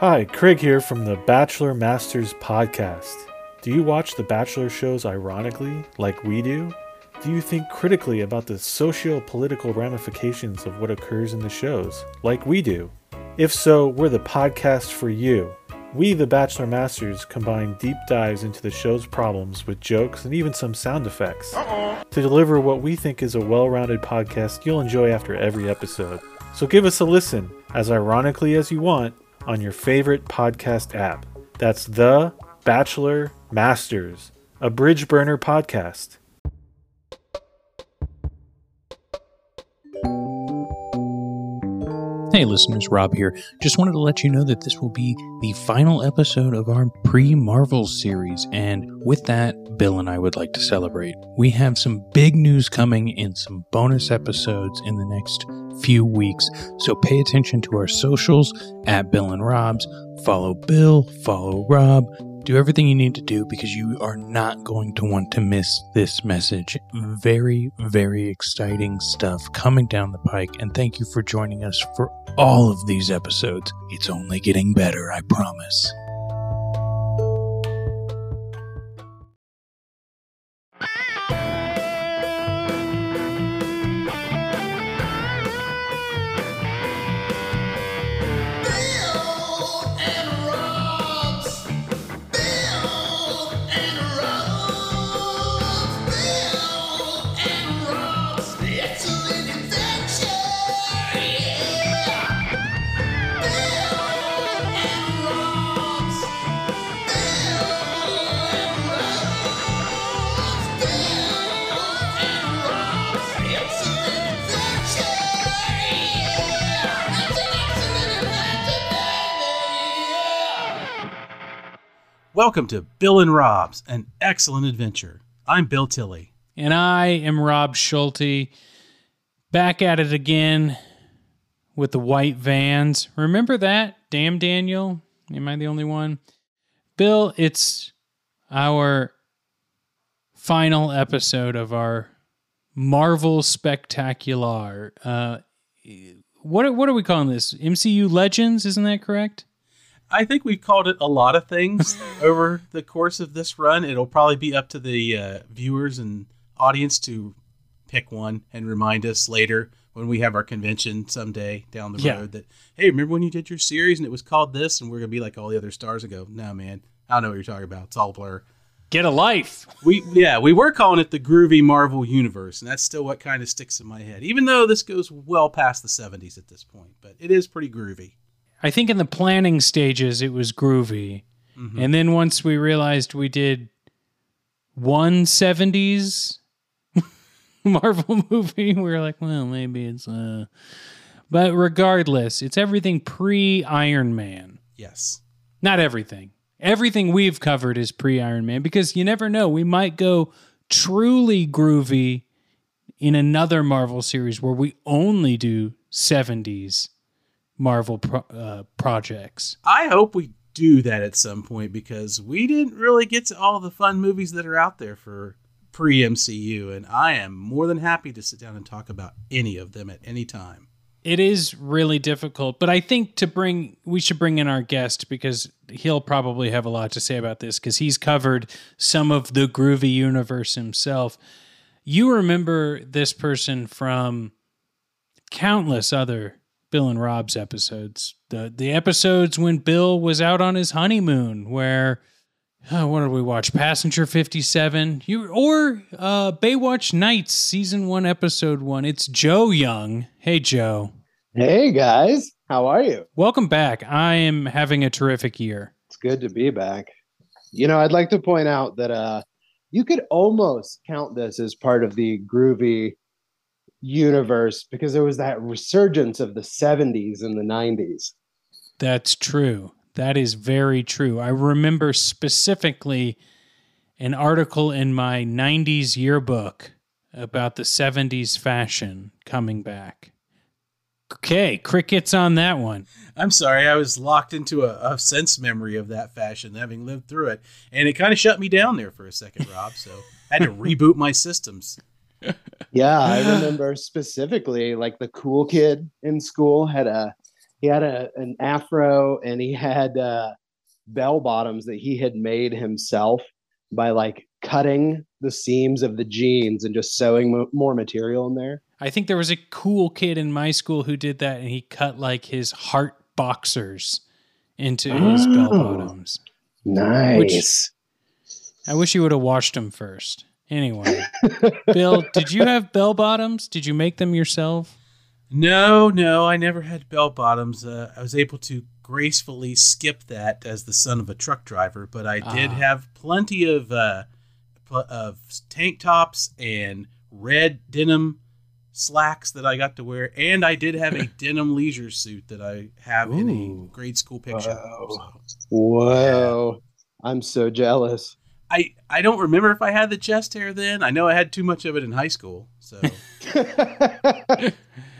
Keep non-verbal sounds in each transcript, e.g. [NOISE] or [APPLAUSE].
Hi, Craig here from the Bachelor Masters podcast. Do you watch the Bachelor shows ironically, like we do? Do you think critically about the socio political ramifications of what occurs in the shows, like we do? If so, we're the podcast for you. We, the Bachelor Masters, combine deep dives into the show's problems with jokes and even some sound effects to deliver what we think is a well rounded podcast you'll enjoy after every episode. So give us a listen, as ironically as you want, on your favorite podcast app. That's The Bachelor Masters, a bridge burner podcast. Hey listeners, Rob here. Just wanted to let you know that this will be the final episode of our pre Marvel series, and with that, Bill and I would like to celebrate. We have some big news coming and some bonus episodes in the next few weeks, so pay attention to our socials at Bill and Rob's. Follow Bill, follow Rob, do everything you need to do because you are not going to want to miss this message. Very, very exciting stuff coming down the pike. And thank you for joining us for all of these episodes. It's only getting better, I promise. Welcome to Bill and Rob's, an excellent adventure. I'm Bill Tilley. And I am Rob Schulte, back at it again with the white vans. Remember that? Damn, Daniel. Am I the only one? Bill, it's our final episode of our Marvel Spectacular. Uh, what, what are we calling this? MCU Legends, isn't that correct? I think we've called it a lot of things [LAUGHS] over the course of this run. It'll probably be up to the uh, viewers and audience to pick one and remind us later when we have our convention someday down the Yeah. road that, hey, remember when you did your series and it was called this? And we're going to be like all the other stars and go, no, man, I don't know what you're talking about. It's all a blur. Get a life. We yeah, we were calling it the groovy Marvel universe, and that's still what kind of sticks in my head. Even though this goes well past the 70s at this point, but it is pretty groovy. I think in the planning stages it was groovy. And then once we realized we did one 70s [LAUGHS] Marvel movie, we were like, well, maybe it's uh but regardless, it's everything pre Iron Man. Yes. Not everything. Everything we've covered is pre Iron Man because you never know. We might go truly groovy in another Marvel series where we only do 70s Marvel pro- uh, projects. I hope we do that at some point because we didn't really get to all the fun movies that are out there for pre MCU, and I am more than happy to sit down and talk about any of them at any time. It is really difficult, but I think to bring we should bring in our guest because he'll probably have a lot to say about this because he's covered some of the groovy universe himself. You remember this person from countless other Bill and Rob's episodes. The the episodes when Bill was out on his honeymoon where uh, what did we watch? Passenger 57. You or uh Baywatch Nights season 1 episode 1. It's Joe Young. Hey Joe. Hey guys, how are you? Welcome back. I am having a terrific year. It's good to be back. You know, I'd like to point out that uh you could almost count this as part of the groovy universe because there was that resurgence of the 70s and the 90s. That's true. That is very true. I remember specifically an article in my 90s yearbook about the 70s fashion coming back. Okay, crickets on that one. I'm sorry, I was locked into a, a sense memory of that fashion, having lived through it, and it kind of shut me down there for a second, Rob. So I had to reboot my systems. Yeah, I [LAUGHS] remember specifically like the cool kid in school had a he had a an afro and he had uh, bell bottoms that he had made himself by like cutting the seams of the jeans and just sewing mo- more material in there. I think there was a cool kid in my school who did that, and he cut like his heart boxers into his Oh. bell bottoms. Nice. I wish you would have washed them first. Anyway, Bill, did you have bell bottoms? Did you make them yourself? No, no, I never had bell bottoms. Uh, I was able to gracefully skip that as the son of a truck driver, but I did Ah. have plenty of uh, of tank tops and red denim slacks that I got to wear, and I did have a [LAUGHS] denim leisure suit that I have in a grade school picture. Wow. So, Whoa. I'm so jealous. I I don't remember if I had the chest hair then. I know I had too much of it in high school, so [LAUGHS]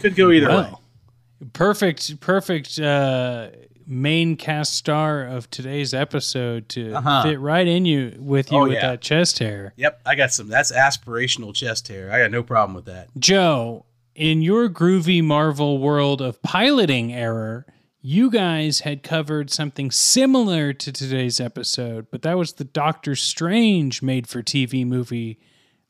could go either way. Perfect, perfect uh, main cast star of today's episode to Uh-huh. fit right in you with you Oh, with yeah. that chest hair. Yep, I got some. That's aspirational chest hair. I got no problem with that. Joe, in your groovy Marvel world of piloting error, you guys had covered something similar to today's episode, but that was the Doctor Strange made for TV movie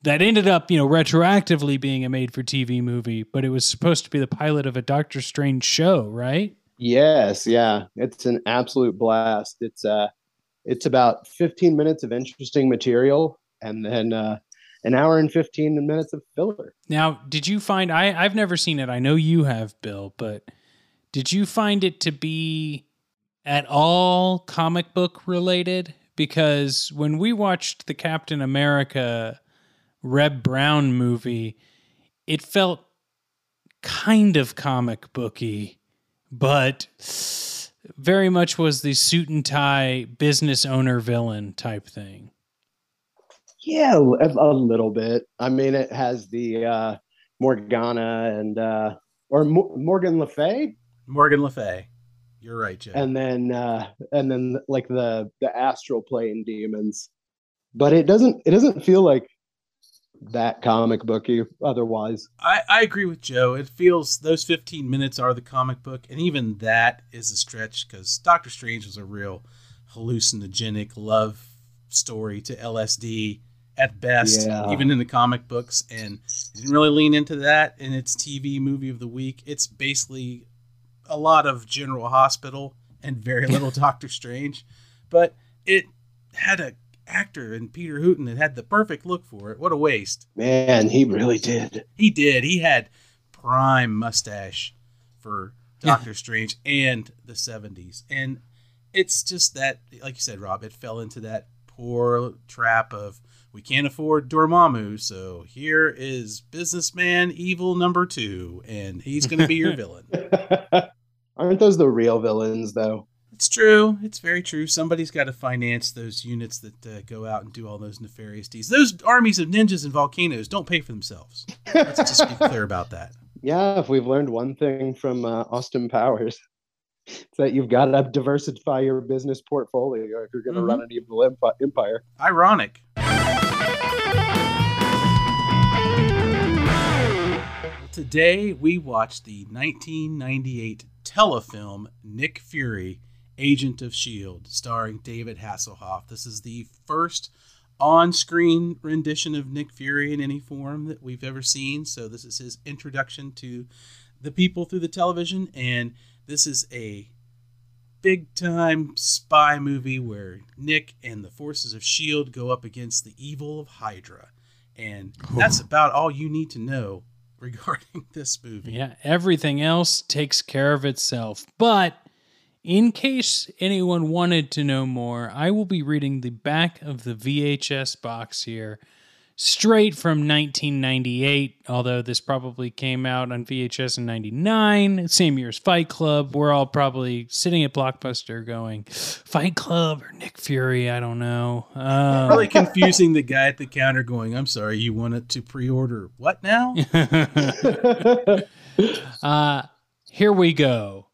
that ended up, you know, retroactively being a made for TV movie, but it was supposed to be the pilot of a Doctor Strange show, right? Yes, yeah. It's an absolute blast. It's uh it's about 15 minutes of interesting material and then uh an hour and 15 minutes of filler. Now, did you find I I've never seen it. I know you have, Bill, but did you find it to be at all comic book related? Because when we watched the Captain America Reb Brown movie, it felt kind of comic booky, but very much was the suit and tie business owner villain type thing. Yeah, a, little bit. I mean, it has the uh Morgana and uh or Mo- Morgan Le Fay Morgan Le Fay. You're right, Joe. and then uh and then like the the astral plane demons. But it doesn't it doesn't feel like that comic booky otherwise. I, I agree with Joe. It feels those 15 minutes are the comic book, and even that is a stretch because Doctor Strange was a real hallucinogenic love story to LSD at best, Yeah. even in the comic books, and didn't really lean into that in its TV movie of the week. It's basically a lot of General Hospital and very little [LAUGHS] Doctor Strange, but it had a actor in Peter Hooten that had the perfect look for it. What a waste. Man, he really did. He did. He had prime mustache for [LAUGHS] Doctor Strange and the 70s. And it's just that, like you said, Rob, it fell into that poor trap of we can't afford Dormammu, so here is businessman evil number two, and he's going to be your [LAUGHS] villain. Aren't those the real villains though? It's true. It's very true. Somebody's got to finance those units that uh, go out and do all those nefarious deeds. Those armies of ninjas and volcanoes don't pay for themselves. Let's just be clear about that. [LAUGHS] Yeah, if we've learned one thing from uh, Austin Powers, it's that you've got to diversify your business portfolio if you're going to Mhm. run an evil empi- empire. Ironic. Today we watched the 1998 telefilm Nick Fury, Agent of S.H.I.E.L.D., starring David Hasselhoff. This is the first on screen rendition of Nick Fury in any form that we've ever seen. So, this is his introduction to the people through the television, and this is a big time spy movie where Nick and the forces of S.H.I.E.L.D. Go up against the evil of Hydra. And that's about all you need to know regarding [LAUGHS] this movie. Yeah, everything else takes care of itself. But in case anyone wanted to know more, I will be reading the back of the VHS box here, straight from 1998, although this probably came out on VHS in 99, same year as Fight Club. We're all probably sitting at Blockbuster going, Fight Club or Nick Fury, I don't know. Um, Really confusing the guy at the counter going, I'm sorry, you wanted to pre order what now? [LAUGHS] [LAUGHS] Uh, here we go.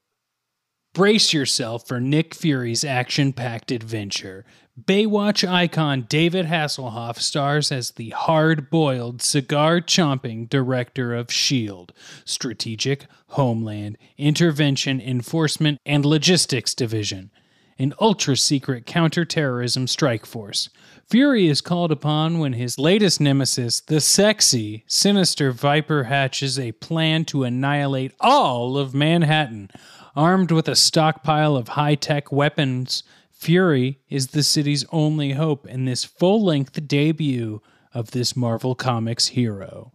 Brace yourself for Nick Fury's action packed adventure. Baywatch icon David Hasselhoff stars as the hard boiled, cigar chomping director of SHIELD Strategic, Homeland, Intervention, Enforcement, and Logistics Division, an ultra secret counterterrorism strike force. Fury is called upon when his latest nemesis, the sexy, sinister Viper, hatches a plan to annihilate all of Manhattan. Armed with a stockpile of high tech weapons, Fury is the city's only hope in this full length debut of this Marvel Comics hero.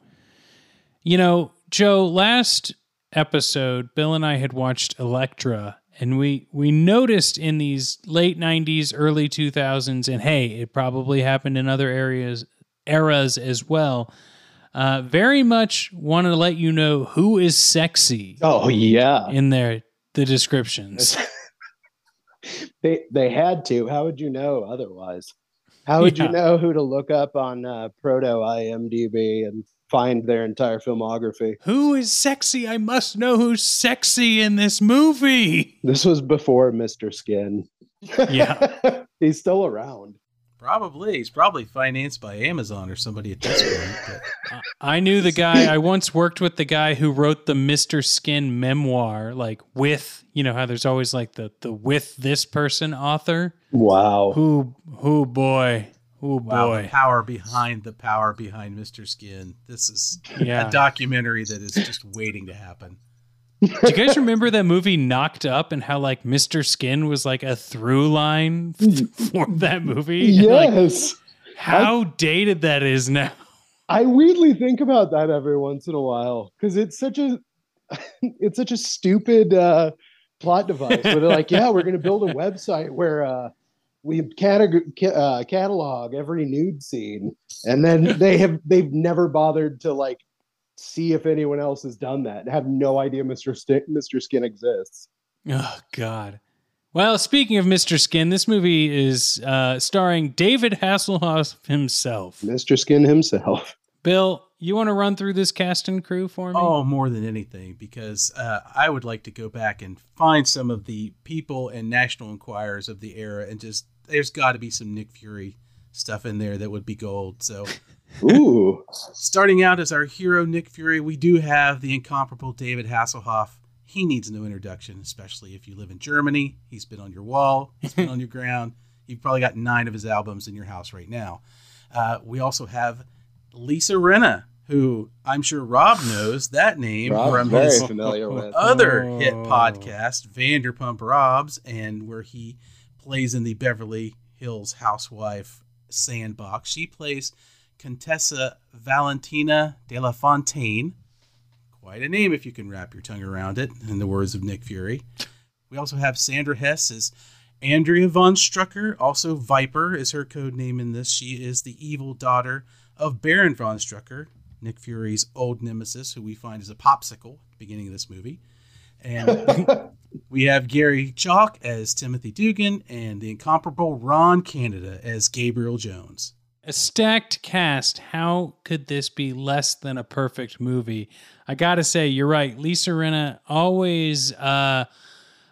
You know, Joe, last episode, Bill and I had watched Elektra, and we, we noticed in these late 90s, early 2000s, and hey, it probably happened in other areas eras as well. Uh, very much want to let you know who is sexy Oh yeah. in their the descriptions. [LAUGHS] [LAUGHS] they they had to. How would you know otherwise? How would Yeah. you know who to look up on uh, Proto IMDb and find their entire filmography? Who is sexy? I must know who's sexy in this movie. This was before Mr. Skin. Yeah. [LAUGHS] he's still around. Probably. He's probably financed by Amazon or somebody at this point. But [LAUGHS] I knew the guy. I once worked with the guy who wrote the Mr. Skin memoir, like with, you know, how there's always like the the with this person author. Wow. Who who boy. Oh wow, the boy. power behind the power behind Mr. Skin. This is Yeah. a documentary that is just waiting to happen. Do you guys remember that movie Knocked Up and how like Mr. Skin was like a through line [LAUGHS] for that movie? And, like, Yes. how dated that is now. I weirdly think about that every once in a while because it's such a [LAUGHS] it's such a stupid uh, plot device where they're like, yeah, we're going to build a website where uh, we categ- ca- uh, catalog every nude scene, and then they have they've never bothered to like see if anyone else has done that. Have no idea Mr. Sti- Mr. Skin exists. Oh God. Well, speaking of Mr. Skin, this movie is uh, starring David Hasselhoff himself. Mr. Skin himself. [LAUGHS] Bill, you want to run through this cast and crew for me? Oh, more than anything, because uh, I would like to go back and find some of the people and National Enquirers of the era, and just there's got to be some Nick Fury stuff in there that would be gold. So, Ooh, [LAUGHS] starting out as our hero, Nick Fury, we do have the incomparable David Hasselhoff. He needs no introduction, especially if you live in Germany. He's been on your wall, he's been on your [LAUGHS] ground. You've probably got nine of his albums in your house right now. Uh, we also have Lisa Rinna, who I'm sure Rob knows that name Rob, from his familiar with. other hit Oh. podcast, Vanderpump Robs, and where he plays in the Beverly Hills Housewife sandbox. She plays Contessa Valentina de la Fontaine. Quite a name if you can wrap your tongue around it, in the words of Nick Fury. We also have Sandra Hess as Andrea von Strucker. Also, Viper is her code name in this. She is the evil daughter of Baron von Strucker, Nick Fury's old nemesis, who we find as a popsicle at the beginning of this movie. And [LAUGHS] we have Gary Chalk as Timothy Dugan and the incomparable Ron Canada as Gabriel Jones. A stacked cast. How could this be less than a perfect movie? I gotta say, you're right. Lisa Rinna always uh,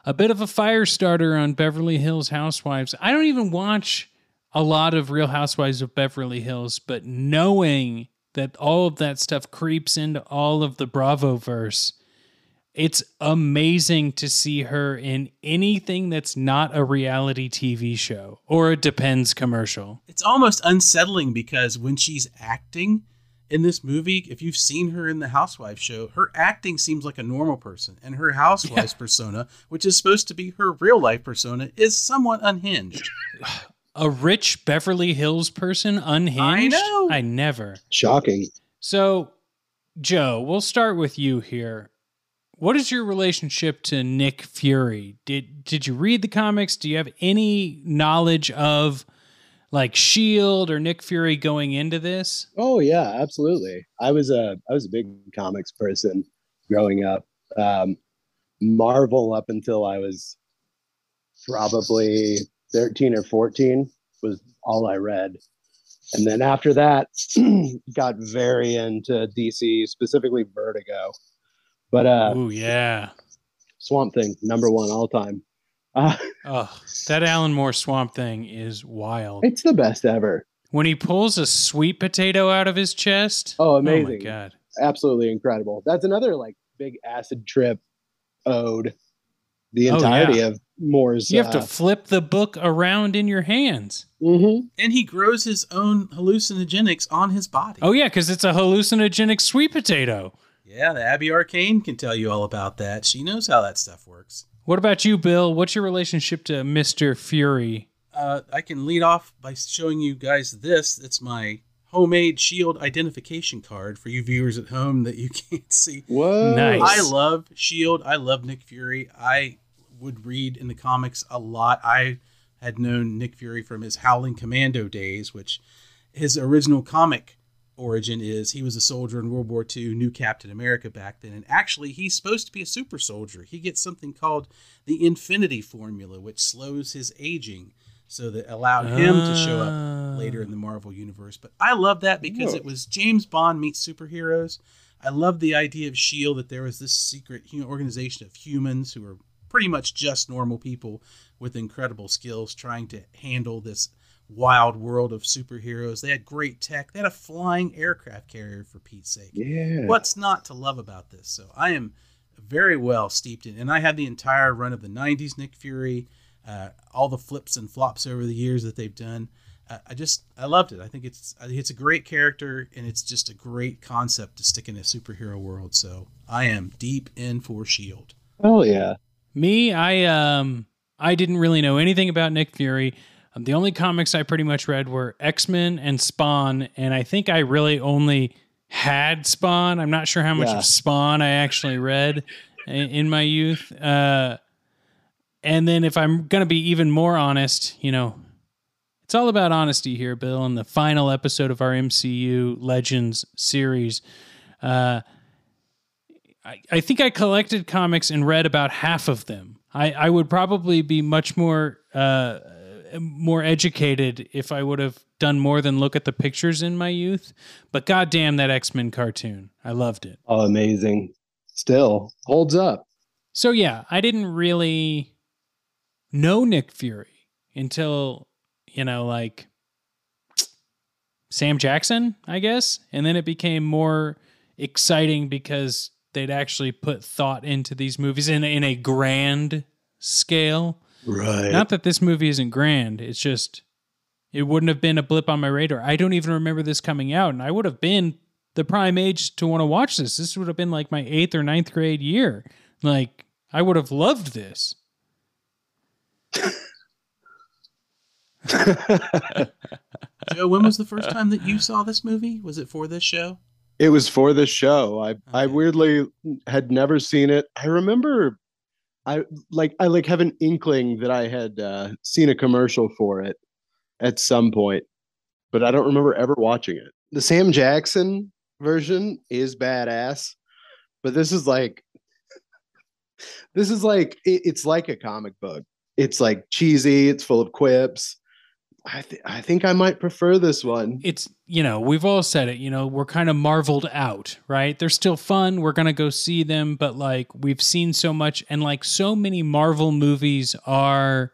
a bit of a fire starter on Beverly Hills Housewives. I don't even watch a lot of Real Housewives of Beverly Hills, but knowing that all of that stuff creeps into all of the Bravo verse, it's amazing to see her in anything that's not a reality TV show or a Depends commercial. It's almost unsettling because when she's acting in this movie, if you've seen her in the Housewives show, her acting seems like a normal person, and her Housewives [LAUGHS] persona, which is supposed to be her real life persona, is somewhat unhinged. [SIGHS] A rich Beverly Hills person unhinged? I know. I never. Shocking. So, Joe, we'll start with you here. What is your relationship to Nick Fury? Did did you read the comics? Do you have any knowledge of like Shield or Nick Fury going into this? Oh yeah, absolutely. I was a I was a big comics person growing up. Um, Marvel up until I was probably thirteen or fourteen was all I read, and then after that, [CLEARS THROAT] got very into DC, specifically Vertigo. But uh, Oh yeah. Swamp Thing, number one all time. Uh, [LAUGHS] Oh, that Alan Moore swamp thing is wild. it's the best ever. When he pulls a sweet potato out of his chest. Oh, Oh my amazing. god. Absolutely incredible. That's another like big acid trip ode. The Oh, entirety yeah. of Moore's. You have to uh, flip the book around in your hands. mhm. And he grows his own hallucinogenics on his body. Oh yeah, because it's a hallucinogenic sweet potato. Yeah, the Abby Arcane can tell you all about that. She knows how that stuff works. What about you, Bill? What's your relationship to Mister Fury? Uh, I can lead off by showing you guys this. It's my homemade shield identification card for you viewers at home that you [LAUGHS] can't see. Whoa. Nice. I love Shield. I love Nick Fury. I would read in the comics a lot. I had known Nick Fury from his Howling Commando days, which his original comic origin is he was a soldier in World War II, new Captain America back then. And actually, he's supposed to be a super soldier. He gets something called the Infinity Formula, which slows his aging. So that allowed him to show up later in the Marvel universe. But I love that because Whoa. it was James Bond meets superheroes. I love the idea of Shield that there was this secret organization of humans who are pretty much just normal people with incredible skills trying to handle this wild world of superheroes. They had great tech. They had a flying aircraft carrier for Pete's sake. Yeah. What's not to love about this? So I am very well steeped in, and I had the entire run of the '90s Nick Fury, uh, all the flips and flops over the years that they've done. Uh, I just I loved it. I think it's I think it's a great character, and it's just a great concept to stick in a superhero world. So I am deep in for Shield. Oh yeah. Me, I um I didn't really know anything about Nick Fury. Um, the only comics I pretty much read were X Men and Spawn, and I think I really only had Spawn. I'm not sure how much Yeah. of Spawn I actually read in, my youth. Uh, and then if I'm gonna be even more honest, you know, it's all about honesty here, Bill. In the final episode of our MCU Legends series, uh, I, I think I collected comics and read about half of them. I, I would probably be much more uh, more educated if I would have done more than look at the pictures in my youth. But goddamn that X Men cartoon, I loved it. Oh, amazing. Still holds up. So yeah, I didn't really know Nick Fury until you know like Sam Jackson, I guess, and then it became more exciting because they'd actually put thought into these movies in in a grand scale. Right. Not that this movie isn't grand, it's just it wouldn't have been a blip on my radar. I don't even remember this coming out, and I would have been the prime age to want to watch this. This would have been like my eighth or ninth grade year. Like I would have loved this. [LAUGHS] Joe, when was the first time that you saw this movie? Was it for this show? it was for this show. I I weirdly had never seen it. I remember I like I like have an inkling that I had uh, seen a commercial for it at some point, but I don't remember ever watching it. The Sam Jackson version is badass, but this is like this is like it, it's like a comic book. It's like cheesy. It's full of quips. I th- I think I might prefer this one. It's, you know, we've all said it, you know, we're kind of marveled out, right? They're still fun. We're going to go see them, but like we've seen so much and like so many Marvel movies are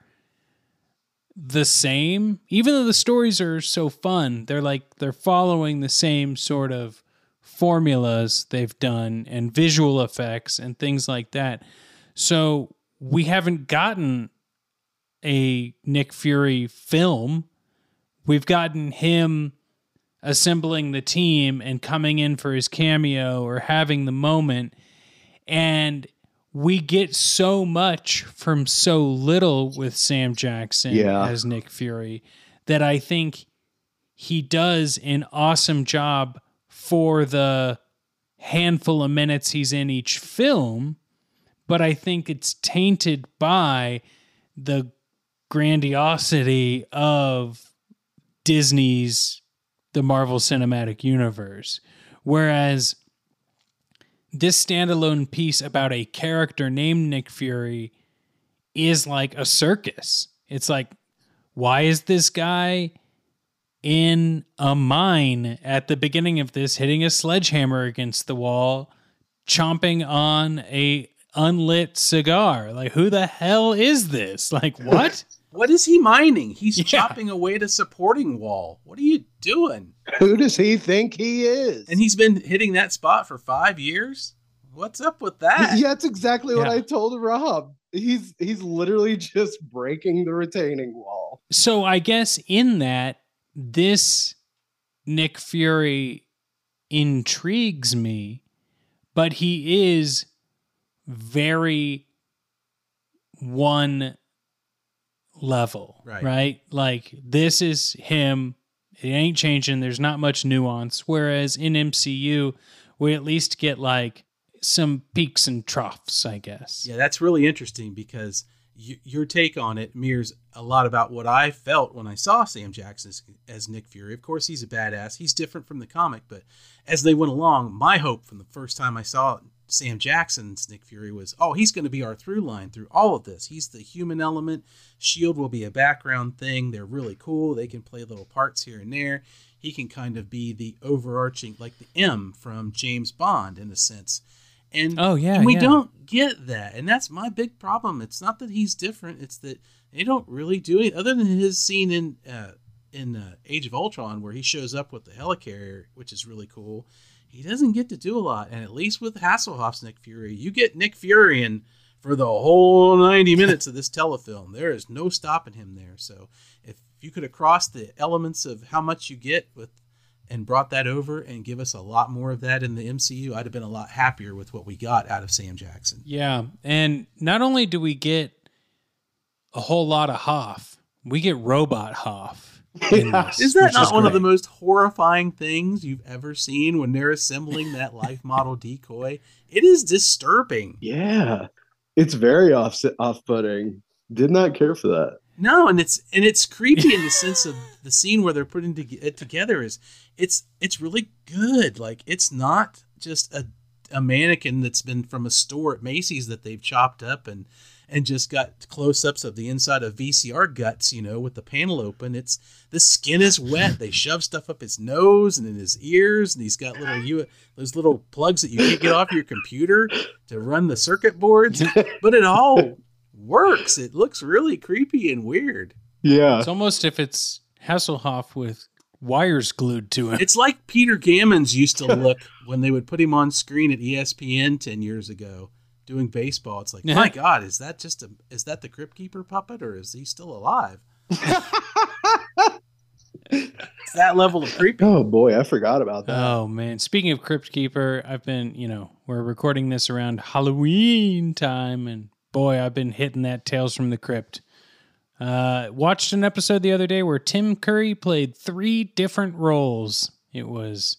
the same. Even though the stories are so fun, they're like they're following the same sort of formulas they've done and visual effects and things like that. So we haven't gotten a Nick Fury film. We've gotten him assembling the team and coming in for his cameo or having the moment. And we get so much from so little with Sam Jackson Yeah. as Nick Fury that I think he does an awesome job for the handful of minutes he's in each film. But I think it's tainted by the grandiosity of Disney's the Marvel Cinematic Universe. Whereas this standalone piece about a character named Nick Fury is like a circus. It's like, why is this guy in a mine at the beginning of this hitting a sledgehammer against the wall, chomping on a unlit cigar. Like, who the hell is this? Like, what? [LAUGHS] What is he mining? He's Yeah. chopping away at a supporting wall. What are you doing? Who does he think he is? And he's been hitting that spot for five years. What's up with that? yeah, that's exactly what I told Rob. He's he's literally just breaking the retaining wall. so I guess in that, this Nick Fury intrigues me, but he is very one level, Right. Right? Like this is him. It ain't changing. There's not much nuance. Whereas in MCU, we at least get like some peaks and troughs, I guess. Yeah, that's really interesting because y- your take on it mirrors a lot about what I felt when I saw Sam Jackson as, as Nick Fury. Of course, he's a badass. He's different from the comic, but as they went along, my hope from the first time I saw Sam Jackson's Nick Fury was, oh, he's going to be our through line through all of this. He's the human element. Shield will be a background thing. They're really cool. They can play little parts here and there. He can kind of be the overarching, like the M from James Bond in a sense. And Oh yeah. and we yeah. don't get that. And that's my big problem. It's not that he's different, it's that they don't really do it other than his scene in uh, in uh, Age of Ultron where he shows up with the helicarrier, which is really cool. He doesn't get to do a lot. And at least with Hasselhoff's Nick Fury, you get Nick Fury in for the whole 90 [LAUGHS] minutes of this telefilm. There is no stopping him there. So if you could have crossed the elements of how much you get with and brought that over and give us a lot more of that in the MCU, I'd have been a lot happier with what we got out of Sam Jackson. Yeah, and not only do we get a whole lot of Hoff, we get robot Hoff. In [LAUGHS] Yeah. this, Is that which not one of the most horrifying things you've ever seen when they're assembling that life model decoy? It is disturbing. Yeah. It's very off off putting. Did not care for that. No, and it's and it's creepy in the sense of the scene where they're putting it together is it's it's really good. Like it's not just a a mannequin that's been from a store at Macy's that they've chopped up and and just got close-ups of the inside of VCR guts, you know, with the panel open. It's the skin is wet. They shove stuff up his nose and in his ears, and he's got little you those little plugs that you can't get off your computer to run the circuit boards. But it all works. It looks really creepy and weird. Yeah. It's almost if it's Hasselhoff with wires glued to him. It's like Peter Gammons used to look when they would put him on screen at ESPN 10 years ago doing baseball. It's like, my God, is that just a is that the Crypt Keeper puppet or is he still alive? [LAUGHS] it's that level of creepy. Oh boy, I forgot about that. Oh man! Speaking of Crypt Keeper, I've been you know we're recording this around Halloween time, and boy, I've been hitting that Tales from the Crypt. Uh, watched an episode the other day where Tim Curry played three different roles. It was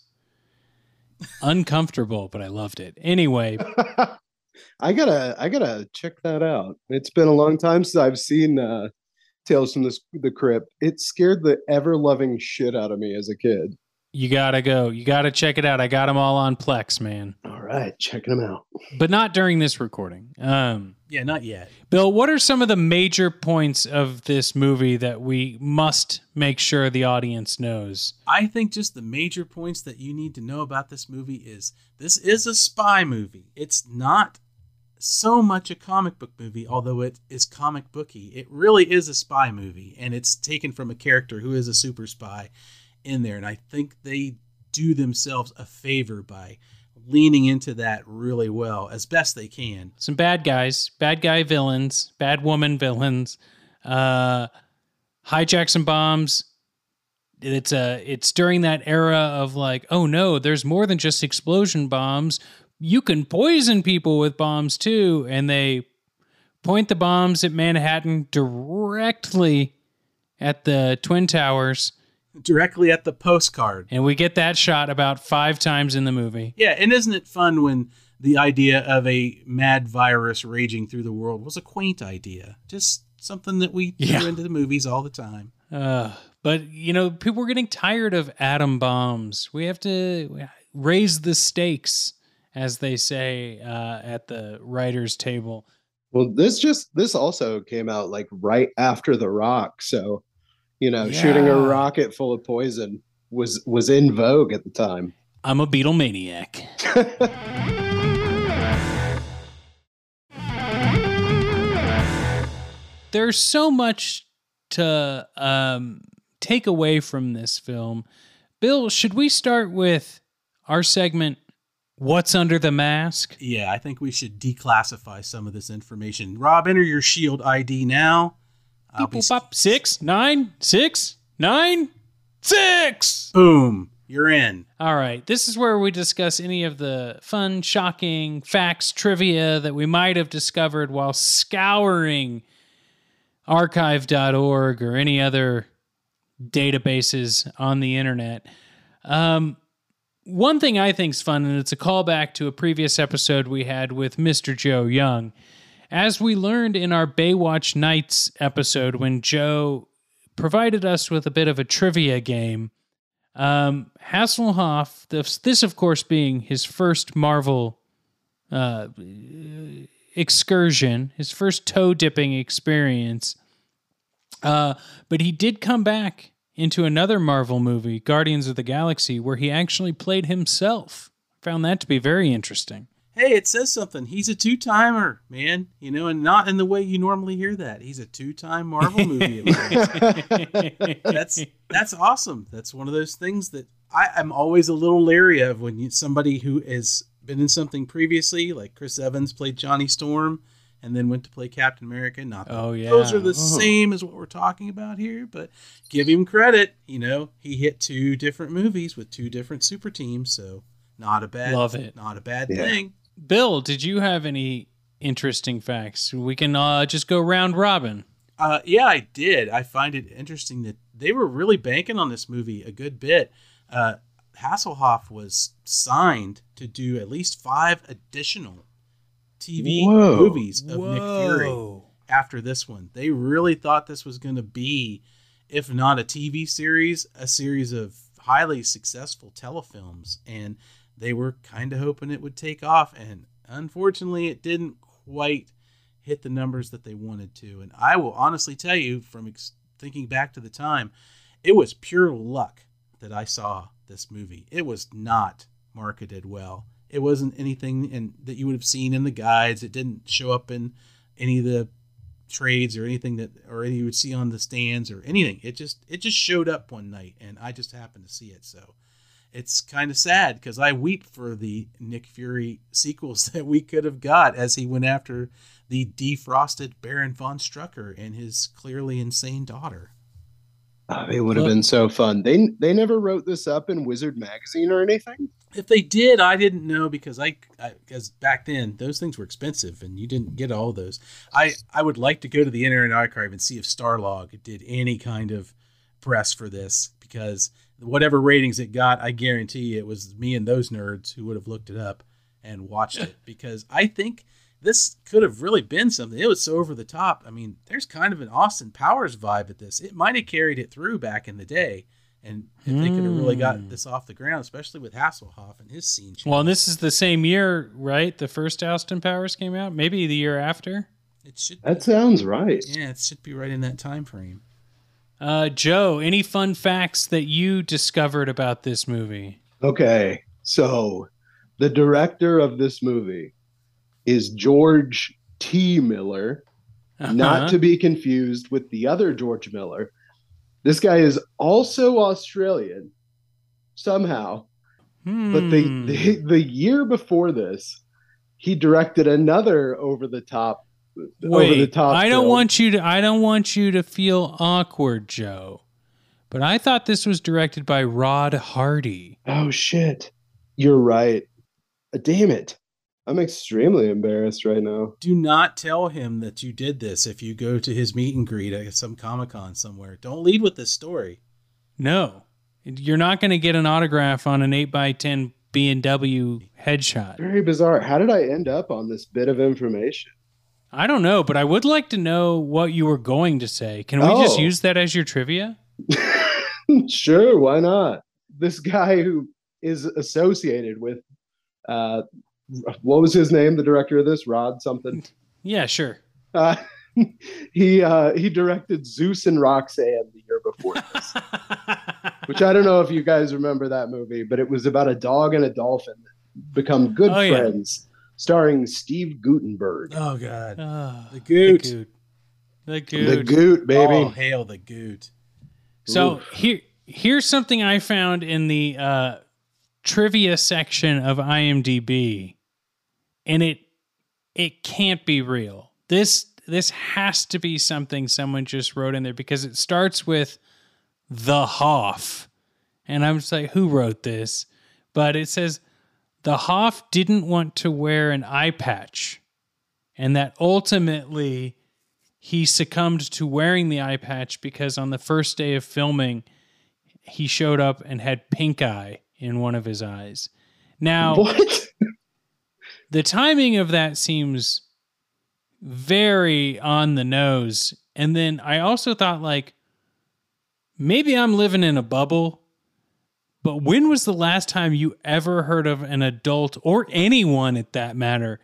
uncomfortable, but I loved it. Anyway, [LAUGHS] I gotta I gotta check that out. It's been a long time since I've seen uh Tales from the, the Crypt. It scared the ever loving shit out of me as a kid. you gotta go. You gotta check it out. I got them all on Plex, man, All right, checking them out. but not during this recording. Um, Yeah, not yet. Bill, what are some of the major points of this movie that we must make sure the audience knows? I think just the major points that you need to know about this movie is this is a spy movie. It's not so much a comic book movie, although it is comic booky. It really is a spy movie, and it's taken from a character who is a super spy in there. And I think they do themselves a favor by leaning into that really well as best they can. Some bad guys, bad guy villains, bad woman villains, uh, hijack some bombs. It's a it's during that era of like, oh no, there's more than just explosion bombs. You can poison people with bombs too, and they point the bombs at Manhattan directly at the Twin Towers, Directly at the postcard. and we get that shot about five times in the movie. Yeah, and isn't it fun when the idea of a mad virus raging through the world was a quaint idea? Just something that we Yeah. threw into the movies all the time. Uh, but you know, people are getting tired of atom bombs. We have to raise the stakes, as they say uh, at the writers' table. Well, this just this also came out like right after The Rock, so you know, shooting a rocket full of poison was was in vogue at the time. I'm a Beatlemaniac. [LAUGHS] there's so much to um, take away from this film. Bill, should we start with our segment, What's Under the Mask? Yeah, I think we should declassify some of this information. Rob, enter your shield ID now. Boop. Six, nine, six, nine, six. boom. You're in. All right. This is where we discuss any of the fun, shocking facts, trivia that we might have discovered while scouring archive.org or any other databases on the internet. Um, one thing I think is fun, and it's a callback to a previous episode we had with Mr. Joe Young. As we learned in our Baywatch Nights episode, when Joe provided us with a bit of a trivia game, um, Hasselhoff, this, this of course being his first Marvel uh, excursion, his first toe dipping experience. Uh, but he did come back into another Marvel movie, Guardians of the Galaxy, where he actually played himself. Found that to be very interesting. Hey, it says something. He's a two timer, man. You know, and not in the way you normally hear that. He's a two time Marvel movie. [LAUGHS] that's that's awesome. That's one of those things that I, I'm always a little leery of when you, somebody who has been in something previously, like Chris Evans played Johnny Storm and then went to play Captain America. Not that Oh, yeah. those are the Oh. same as what we're talking about here, but give him credit. You know, he hit two different movies with two different super teams, so not a bad Love it. Not a bad Yeah. thing. Bill, did you have any interesting facts? We can uh, just go round robin. Uh, yeah, I did. I find it interesting that they were really banking on this movie a good bit. Uh, Hasselhoff was signed to do at least five additional TV Whoa. movies of Nick Fury after this one. They really thought this was going to be, if not a TV series, a series of highly successful telefilms. And they were kind of hoping it would take off. And unfortunately, it didn't quite hit the numbers that they wanted to. And I will honestly tell you, from ex- thinking back to the time, it was pure luck that I saw this movie. It was not marketed well. It wasn't anything in, that you would have seen in the guides. It didn't show up in any of the trades or anything that or any you would see on the stands or anything. It just it just showed up one night and I just happened to see it. So it's kind of sad because I weep for the Nick Fury sequels [LAUGHS] that we could have got as he went after the defrosted Baron von Strucker and his clearly insane daughter. Oh, it would have been so fun. They they never wrote this up in Wizard magazine or anything. If they did, I didn't know because I, because back then those things were expensive and you didn't get all those. I, I would like to go to the Internet Archive and see if Starlog did any kind of press for this because whatever ratings it got, I guarantee it was me and those nerds who would have looked it up and watched it [LAUGHS] because I think this could have really been something. It was so over the top. I mean, there's kind of an Austin Powers vibe at this. It might have carried it through back in the day. And if they could have really got Hmm. this off the ground, especially with Hasselhoff and his scene change. Well, and this is the same year, right? The first Austin Powers came out. Maybe the year after. It should. That sounds right. yeah, it should be right in that time frame. Uh, Joe, any fun facts that you discovered about this movie? Okay, so the director of this movie is George T. Miller, Uh-huh. not to be confused with the other George Miller. This guy is also Australian somehow, but the, Hmm. the the year before this, he directed another over the top over the top. I don't film. want you to. I don't want you to feel awkward, Joe. But I thought this was directed by Rod Hardy. Oh shit! You're right. Damn it! I'm extremely embarrassed right now. Do not tell him that you did this if you go to his meet and greet at some Comic Con somewhere. Don't lead with this story. No, you're not going to get an autograph on an eight x ten B and W headshot. Very bizarre. How did I end up on this bit of information? I don't know, but I would like to know what you were going to say. Can we just Oh. use that as your trivia? [LAUGHS] sure, why not? This guy who is associated with uh what was his name, the director of this? Rod something. Yeah, sure. Uh, [LAUGHS] he uh he directed Zeus and Roxanne the year before this. [LAUGHS] which I don't know if you guys remember that movie, but it was about a dog and a dolphin become good Oh, yeah. friends, starring Steve Guttenberg. Oh God, Ah, the Goot. Goot. The goot. The goot, baby. Oh, hail the goot. So Oof. here, here's something I found in the uh, trivia section of IMDb, and it it can't be real. This this has to be something someone just wrote in there because it starts with the Hoff, and I'm just like, who wrote this? But it says the Hoff didn't want to wear an eye patch, and that ultimately he succumbed to wearing the eye patch because on the first day of filming, he showed up and had pink eye in one of his eyes. Now, What? The timing of that seems very on the nose. And then I also thought, like, maybe I'm living in a bubble, but when was the last time you ever heard of an adult or anyone at that matter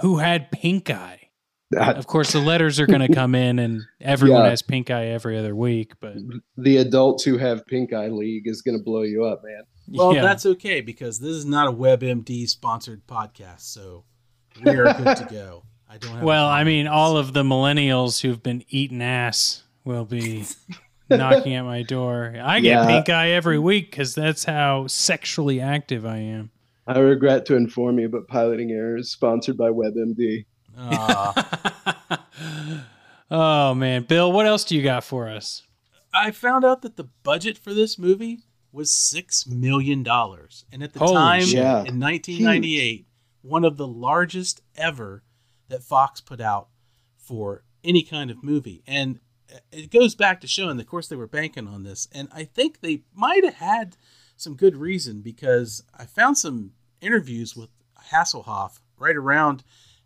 who had pink eye? Of course, the letters are going to come in, and everyone Yeah. has pink eye every other week. But the adults who have pink eye league is going to blow you up, man. Well, yeah. that's okay because this is not a WebMD sponsored podcast, so we are good to go. I don't have. well, I mean, all of the millennials who've been eating ass will be [LAUGHS] knocking at my door. I get Yeah. pink eye every week because that's how sexually active I am. I regret to inform you, but Piloting Air is sponsored by WebMD. Ah. [LAUGHS] Oh man, Bill, what else do you got for us? I found out that the budget for this movie was six million dollars, and at the Holy time. Yeah. in 1998, one of the largest ever that Fox put out for any kind of movie. And it goes back to showing, of course, they were banking on this, and I think they might have had some good reason because I found some interviews with Hasselhoff right around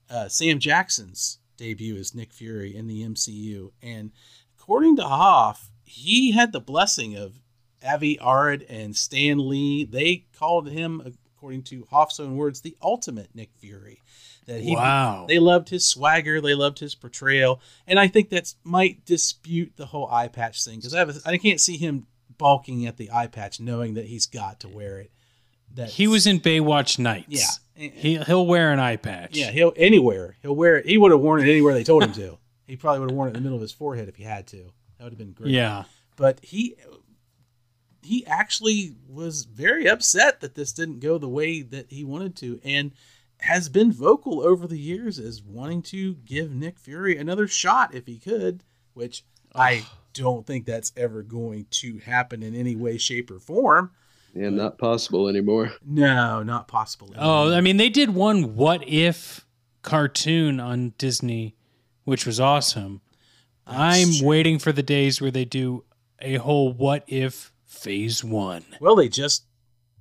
uh, Sam Jackson's debut as Nick Fury in the MCU, and according to Hoff, he had the blessing of Avi Arad and Stan Lee. They called him, according to Hoff's own words, the ultimate Nick Fury. That he, Wow. they loved his swagger, they loved his portrayal, and I think that's might dispute the whole eye patch thing because I have a, I can't see him balking at the eye patch, knowing that he's got to wear it. That He was in Baywatch Nights. yeah, He he'll wear an eye patch. yeah, he'll anywhere. He'll wear it. He would have worn it anywhere they told him to. [LAUGHS] He probably would have worn it in the middle of his forehead if he had to. That would have been great. Yeah. But he he actually was very upset that this didn't go the way that he wanted to and has been vocal over the years as wanting to give Nick Fury another shot if he could, which I don't think that's ever going to happen in any way, shape, or form. Yeah, not possible anymore. No, not possible. Oh, I mean, they did one "What If" cartoon on Disney, which was awesome. I'm true. waiting for the days where they do a whole "What If" Phase One. Well, they just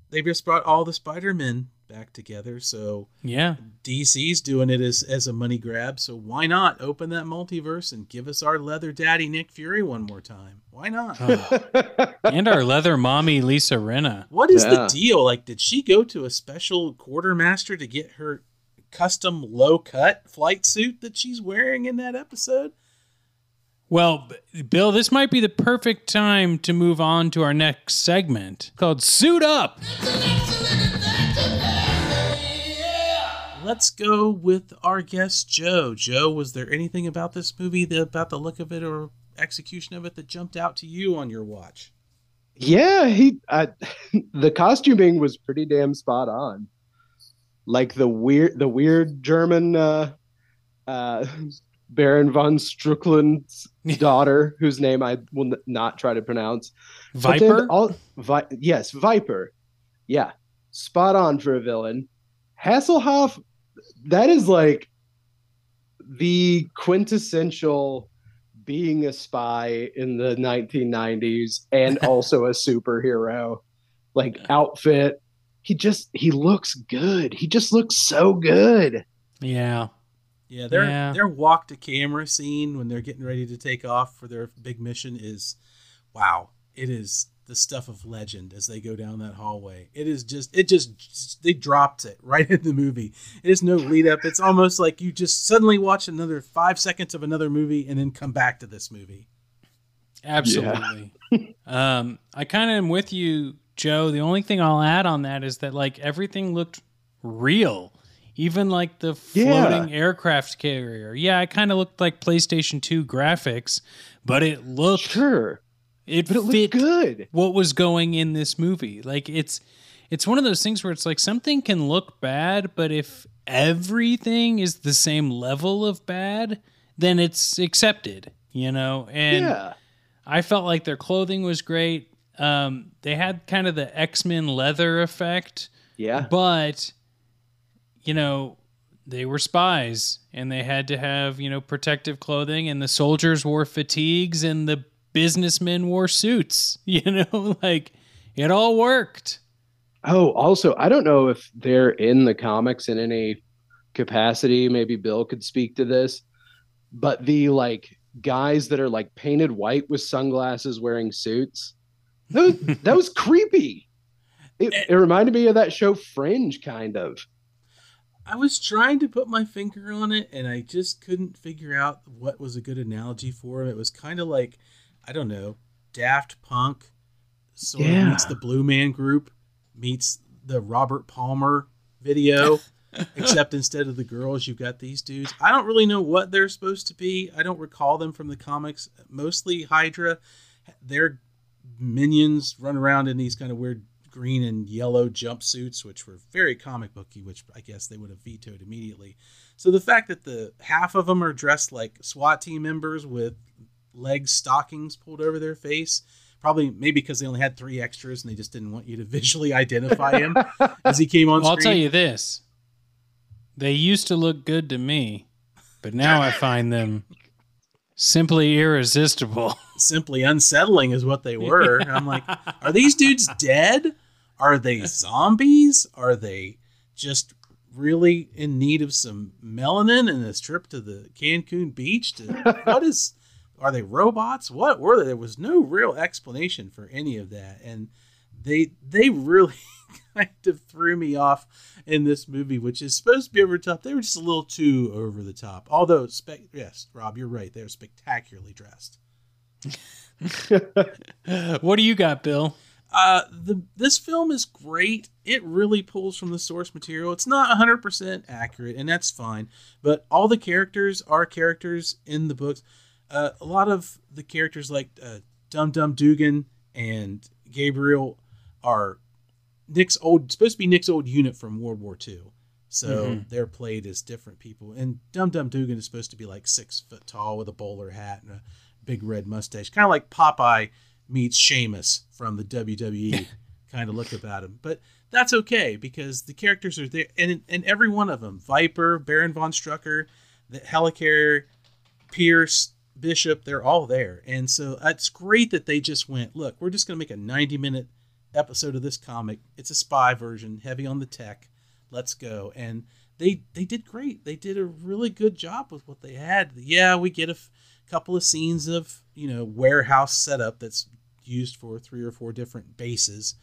they just brought all the Spider Men back together, so Yeah, DC's doing it as as a money grab. So why not open that multiverse and give us our leather daddy Nick Fury one more time? Why not? Oh. and our leather mommy Lisa Rinna. What is the deal? Like, did she go to a special quartermaster to get her custom low cut flight suit that she's wearing in that episode? Well, Bill, this might be the perfect time to move on to our next segment called "Suit Up." Let's go with our guest Joe. Joe, was there anything about this movie, that, about the look of it or execution of it, that jumped out to you on your watch? Yeah, he I, [LAUGHS] the costuming was pretty damn spot on. Like the weird the weird German uh uh Baron von Struckland's [LAUGHS] daughter, whose name I will not try to pronounce. Viper. all, Vi- yes, Viper. Yeah, spot on for a villain. Hasselhoff, that is like the quintessential being a spy in the 1990s and [LAUGHS] also a superhero like outfit. He just he looks good. He just looks so good. Yeah. Yeah, their Yeah. their walk to camera scene when they're getting ready to take off for their big mission is wow. It is the stuff of legend as they go down that hallway. It is just it just they dropped it right in the movie. It is no lead up. It's almost like you just suddenly watch another 5 seconds of another movie and then come back to this movie. Absolutely. [LAUGHS] um, I kind of am with you, Joe. The only thing I'll add on that is that like everything looked real. Even like the Yeah. floating aircraft carrier. Yeah, it kind of looked like PlayStation 2 graphics, but it looked Sure, it but it looked good. what was going in this movie. Like it's it's one of those things where it's like something can look bad, but if everything is the same level of bad, then it's accepted, you know? And yeah, I felt like their clothing was great. Um, they had kind of the X Men leather effect, yeah. but you know they were spies and they had to have you know protective clothing, and the soldiers wore fatigues and the businessmen wore suits. [LAUGHS] You know, [LAUGHS] like it all worked. Oh, also, I don't know if they're in the comics in any capacity. Maybe Bill could speak to this, but the like guys that are like painted white with sunglasses wearing suits, that was, [LAUGHS] that was creepy. It, eh. it reminded me of that show Fringe, kind of. I was trying to put my finger on it, and I just couldn't figure out what was a good analogy for it. It was kind of like, I don't know, Daft Punk sort Yeah. of meets the Blue Man Group meets the Robert Palmer video, [LAUGHS] except instead of the girls, you've got these dudes. I don't really know what they're supposed to be. I don't recall them from the comics. Mostly Hydra. Their minions run around in these kind of weird green and yellow jumpsuits, which were very comic booky, which I guess they would have vetoed immediately. So the fact that the half of them are dressed like SWAT team members with leg stockings pulled over their face, probably maybe because they only had three extras and they just didn't want you to [LAUGHS] visually identify him as he came on Well, I'll tell you this: they used to look good to me, but now I find them simply irresistible. [LAUGHS] simply unsettling is what they were. And I'm like, are these dudes dead? Are they zombies? Are they just really in need of some melanin and a trip to the Cancun beach? To, [LAUGHS] what is? Are they robots? What were they? There was no real explanation for any of that, and they they really [LAUGHS] kind of threw me off in this movie, which is supposed to be over the top. They were just a little too over the top. Although, spe- yes, Rob, you're right. They're spectacularly dressed. [LAUGHS] what do you got, Bill? Uh, the this film is great. It really pulls from the source material. It's not 100% accurate, and that's fine. But all the characters are characters in the books. Uh, a lot of the characters, like uh, Dum Dum Dugan and Gabriel, are Nick's old, supposed to be Nick's old unit from World War II. So Mhm. they're played as different people. And Dum Dum Dugan is supposed to be like six foot tall with a bowler hat and a big red mustache, kind of like Popeye meets Sheamus from the WWE [LAUGHS] kind of look about him. But that's okay because the characters are there, and and every one of them, Viper, Baron von Strucker, the Helicarrier, Pierce, Bishop, they're all there, and so uh, it's great that they just went. Look, we're just going to make a ninety minute episode of this comic. It's a spy version, heavy on the tech. Let's go, and they they did great. They did a really good job with what they had. Yeah, we get a f- couple of scenes of you know warehouse setup that's used for three or four different bases,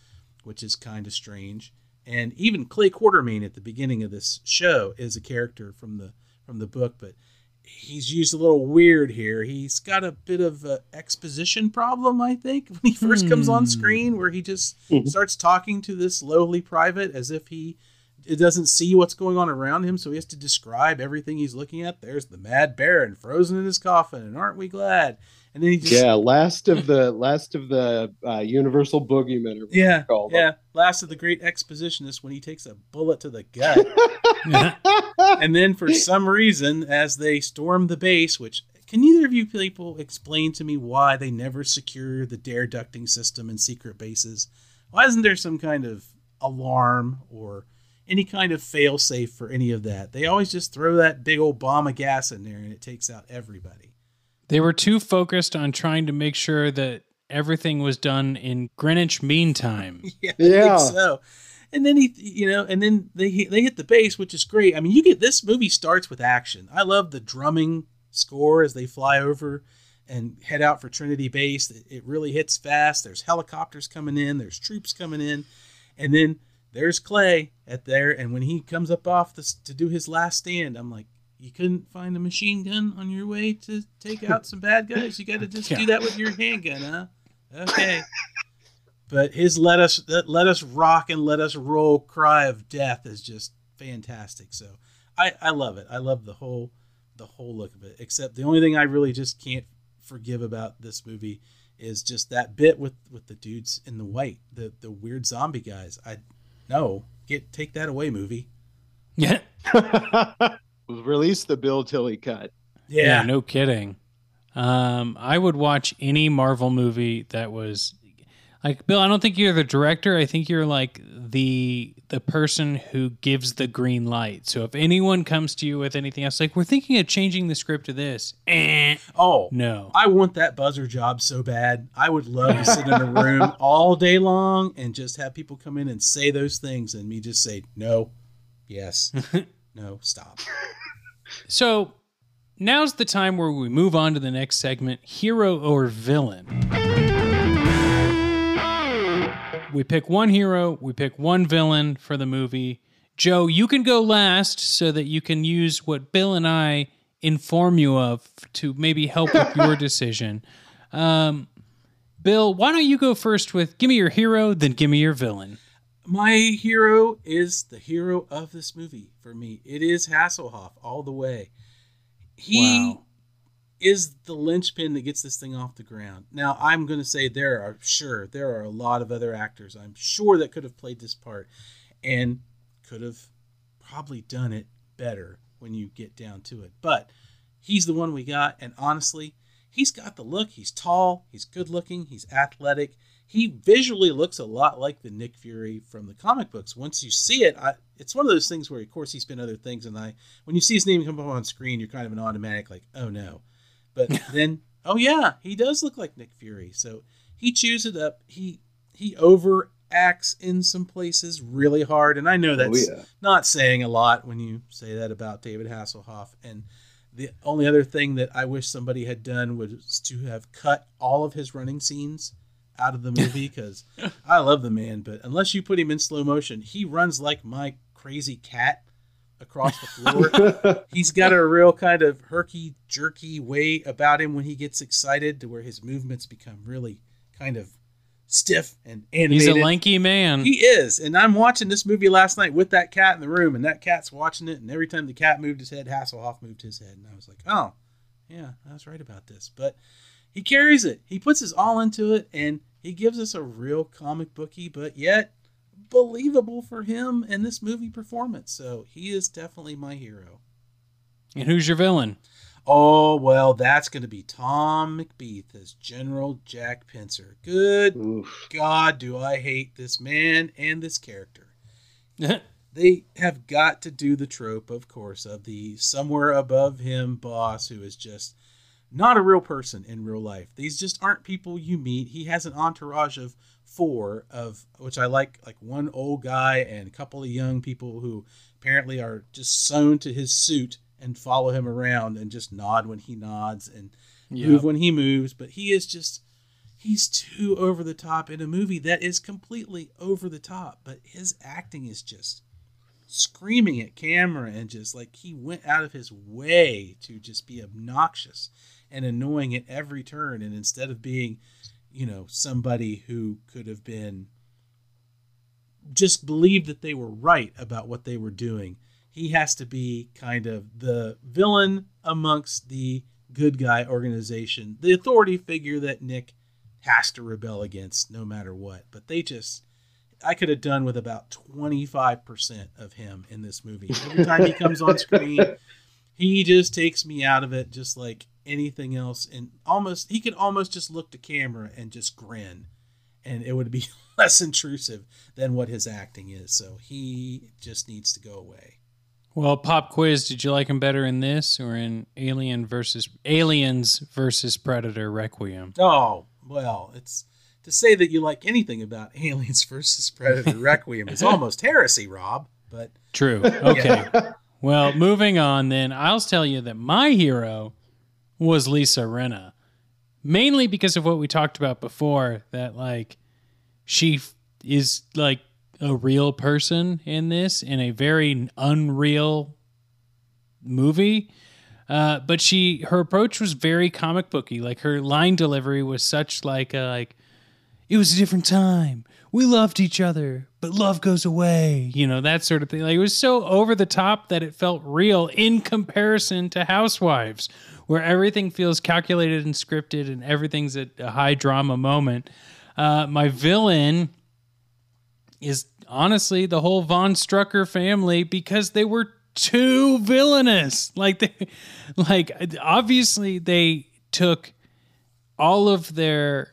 which is kind of strange. And even Clay Quartermain at the beginning of this show is a character from the from the book, but he's used a little weird here. He's got a bit of a exposition problem, I think, [LAUGHS] when he first comes on Hmm. screen, where he just Mhm. starts talking to this lowly private as if he it doesn't see what's going on around him, so he has to describe everything he's looking at. There's the Mad Baron frozen in his coffin, and aren't we glad? And then he just yeah, last of the last of the uh, Universal boogeyman. or yeah, you call them. yeah. Last of the great expositionist when he takes a bullet to the gut. [LAUGHS] [LAUGHS] and then for some reason, as they storm the base, which can either of you people explain to me why they never secure the dare ducting system in secret bases? Why isn't there some kind of alarm or any kind of fail safe for any of that? They always just throw that big old bomb of gas in there and it takes out everybody. They were too focused on trying to make sure that everything was done in Greenwich Mean Time. [LAUGHS] Yeah, I Yeah. think so. And then he, you know, and then they hit- they hit the base, which is great. I mean, you get this movie starts with action. I love the drumming score as they fly over and head out for Trinity Base. It, it really hits fast. There's helicopters coming in. There's troops coming in, and then there's Clay at there. And when he comes up off this to do his last stand, I'm like, you couldn't find a machine gun on your way to take out some bad guys. You got to just do that with your handgun, huh? Okay. But his "let us let us rock and let us roll" cry of death is just fantastic. So I I love it. I love the whole the whole look of it. Except the only thing I really just can't forgive about this movie is just that bit with with the dudes in the white, the the weird zombie guys. I no get take that away, movie. Yeah. [LAUGHS] [LAUGHS] Release the Bill Tilly cut. Yeah, no kidding. Um, I would watch any Marvel movie that was like Bill. I don't think you're the director. I think you're like the the person who gives the green light. So if anyone comes to you with anything else, like we're thinking of changing the script to this, eh, Oh, no. I want that buzzer job so bad. I would love to sit in a room [LAUGHS] all day long and just have people come in and say those things and me just say no, yes, [LAUGHS] no, stop. So now's the time where we move on to the next segment hero or villain. We pick one hero, we pick one villain for the movie. Joe, you can go last so that you can use what Bill and I inform you of to maybe help with your [LAUGHS] decision. Um, Bill, why don't you go first with give me your hero, then give me your villain? My hero is the hero of this movie for me. It is Hasselhoff all the way. He Wow. is the linchpin that gets this thing off the ground. Now, I'm going to say there are sure there are a lot of other actors I'm sure that could have played this part and could have probably done it better when you get down to it. But he's the one we got and honestly, he's got the look. He's tall, he's good looking, he's athletic. He visually looks a lot like the Nick Fury from the comic books. Once you see it, I, it's one of those things where, of course, he's been other things, and I, when you see his name come up on screen, you're kind of an automatic like, oh no. But [LAUGHS] then, oh yeah, he does look like Nick Fury. So he chews it up. He he overacts in some places really hard, and I know oh, that's oh yeah. not saying a lot when you say that about David Hasselhoff. And the only other thing that I wish somebody had done was to have cut all of his running scenes out of the movie because I love the man, but unless you put him in slow motion, he runs like my crazy cat across the floor. [LAUGHS] He's got a real kind of herky jerky way about him when he gets excited to where his movements become really kind of stiff and animated. He's a lanky man. He is, and I'm watching this movie last night with that cat in the room, and that cat's watching it. And every time the cat moved his head, Hasselhoff moved his head, and I was like, "Oh, yeah, I was right about this." But he carries it. He puts his all into it, and he gives us a real comic booky, but yet believable for him in this movie performance. So he is definitely my hero. and who's your villain? Oh well, that's going to be Tom McBeath as General Jack Pincer. Good Oof. God, do I hate this man and this character. [LAUGHS] they have got to do the trope, of course, of the somewhere above him boss who is just not a real person in real life. These just aren't people you meet. He has an entourage of four of which I like like one old guy and a couple of young people who apparently are just sewn to his suit and follow him around and just nod when he nods and move when he moves, but he is just he's too over the top in a movie that is completely over the top, but his acting is just screaming at camera and just like he went out of his way to just be obnoxious and annoying at every turn and instead of being you know somebody who could have been just believed that they were right about what they were doing he has to be kind of the villain amongst the good guy organization the authority figure that nick has to rebel against no matter what but they just I could have done with about 25% of him in this movie. Every time he comes on screen, [LAUGHS] he just takes me out of it just like anything else and almost he could almost just look to camera and just grin and it would be [LAUGHS] less intrusive than what his acting is. So he just needs to go away. Well, pop quiz. Did you like him better in this or in Alien versus Aliens versus Predator Requiem? Oh, well, it's to say that you like anything about [LAUGHS] Aliens versus Predator [LAUGHS] Requiem is almost heresy, Rob, but True. Okay. Well, moving on then, I'll tell you that my hero was Lisa Rinna. Mainly because of what we talked about before, that like she f- is like a real person in this in a very unreal movie. Uh, but she her approach was very comic booky. Like her line delivery was such like a, like it was a different time. We loved each other, but love goes away. You know, that sort of thing. Like it was so over the top that it felt real in comparison to Housewives, where everything feels calculated and scripted and everything's at a high drama moment. Uh, my villain is honestly the whole Von Strucker family because they were too villainous. Like they like obviously they took all of their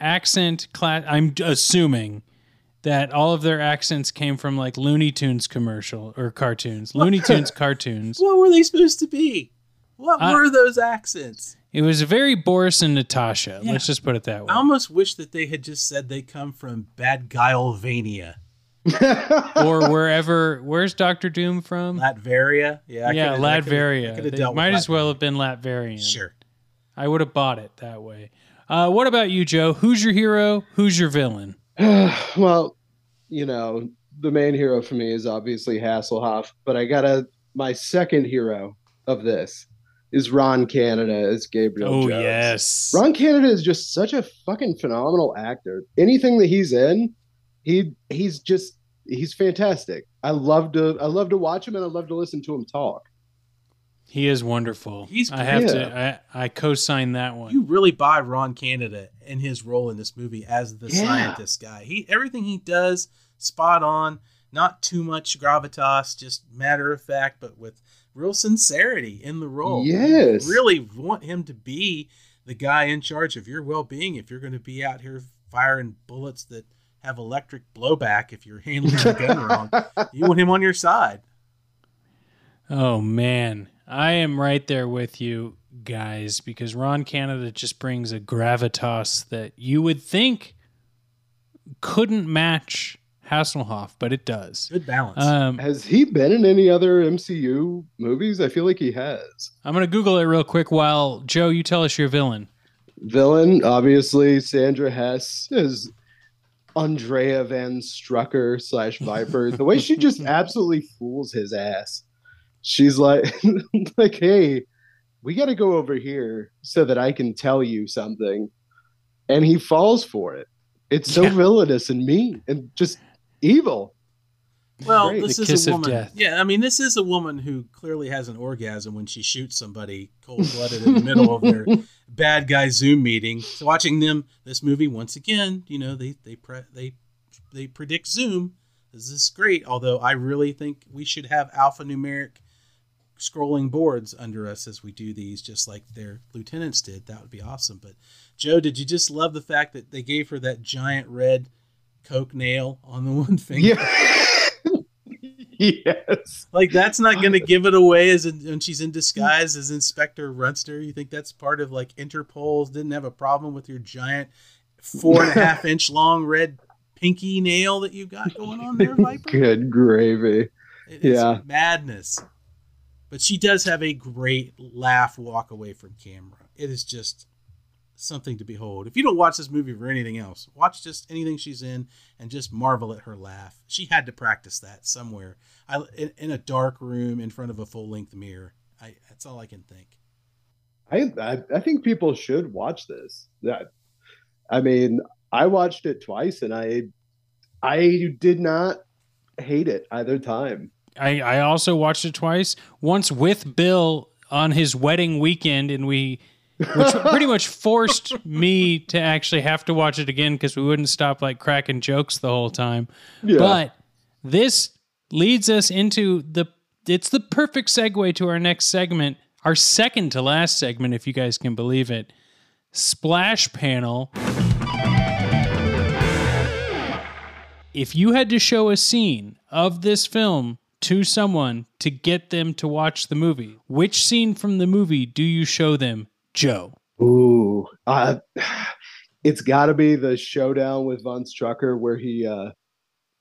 accent class I'm assuming that all of their accents came from like Looney Tunes commercial or cartoons. Looney [LAUGHS] Tunes cartoons. What were they supposed to be? What I- were those accents? It was very Boris and Natasha. Yeah. Let's just put it that way. I almost wish that they had just said they come from Bad Guilevania. [LAUGHS] or wherever where's Doctor Doom from? Latveria? Yeah, I yeah, could've- I could've- I Latveria. could've They dealt with might as well have been Latverian. Sure. I would have bought it that way. Uh, what about you, Joe? Who's your hero? Who's your villain? [SIGHS] well, you know, the main hero for me is obviously Hasselhoff, but I gotta my second hero of this is Ron Canada as Gabriel. oh Jones. yes. Ron Canada is just such a fucking phenomenal actor. Anything that he's in, he he's just he's fantastic. I love to I love to watch him and I love to listen to him talk. He is wonderful. He's I have great. to I, I co-sign that one. You really buy Ron Canada and his role in this movie as the Yeah. scientist guy. He everything he does spot on, not too much gravitas, just matter of fact, but with real sincerity in the role. Yes. You really want him to be the guy in charge of your well-being if you're going to be out here firing bullets that have electric blowback if you're handling the gun wrong. [LAUGHS] You want him on your side. Oh man, I am right there with you guys because Ron Canada just brings a gravitas that you would think couldn't match Hasselhoff, but it does. Good balance. Um, Has he been in any other MCU movies? I feel like he has. I'm gonna Google it real quick while Joe, you tell us your villain. Villain, obviously, Sandra Hess is Andrea Von Strucker slash Viper. The way she just [LAUGHS] absolutely fools his ass. She's like, [LAUGHS] like, hey, we got to go over here so that I can tell you something, and he falls for it. It's so Yeah. villainous and mean and just evil. Well, Great. this The is kiss a of woman. death. Yeah, I mean, this is a woman who clearly has an orgasm when she shoots somebody cold blooded in the middle of their [LAUGHS] bad guy Zoom meeting. So watching them this movie once again, you know, they they pre- they they predict Zoom. This is great. Although I really think we should have alphanumeric scrolling boards under us as we do these, just like their lieutenants did. That would be awesome. But Joe, did you just love the fact that they gave her that giant red Coke nail on the [LAUGHS] one finger? Yeah. [LAUGHS] yes. Like that's not going [LAUGHS] to give it away as in, when she's in disguise as Inspector Runster. You think that's part of like Interpol's didn't have a problem with your giant four and a half inch long red pinky nail that you got going on there, Viper? Good gravy. It Yeah. madness. But she does have a great laugh walk away from camera. It is just something to behold. If you don't watch this movie for anything else, watch just anything she's in and just marvel at her laugh. She had to practice that somewhere. I in, in a dark room in front of a full-length mirror. I that's all I can think. I, I I think people should watch this. That I mean, I watched it twice and I I did not hate it either time. I, I also watched it twice. Once with Bill on his wedding weekend, and we, which [LAUGHS] pretty much forced me to actually have to watch it again because we wouldn't stop like cracking jokes the whole time. Yeah. But this leads us into the. It's the perfect segue to our next segment, our second to last segment, if you guys can believe it. Splash panel. If you had to show a scene of this film to someone to get them to watch the movie, which scene from the movie do you show them, Joe? Ooh, uh, [SIGHS] it's got to be the showdown with Von Strucker where he uh,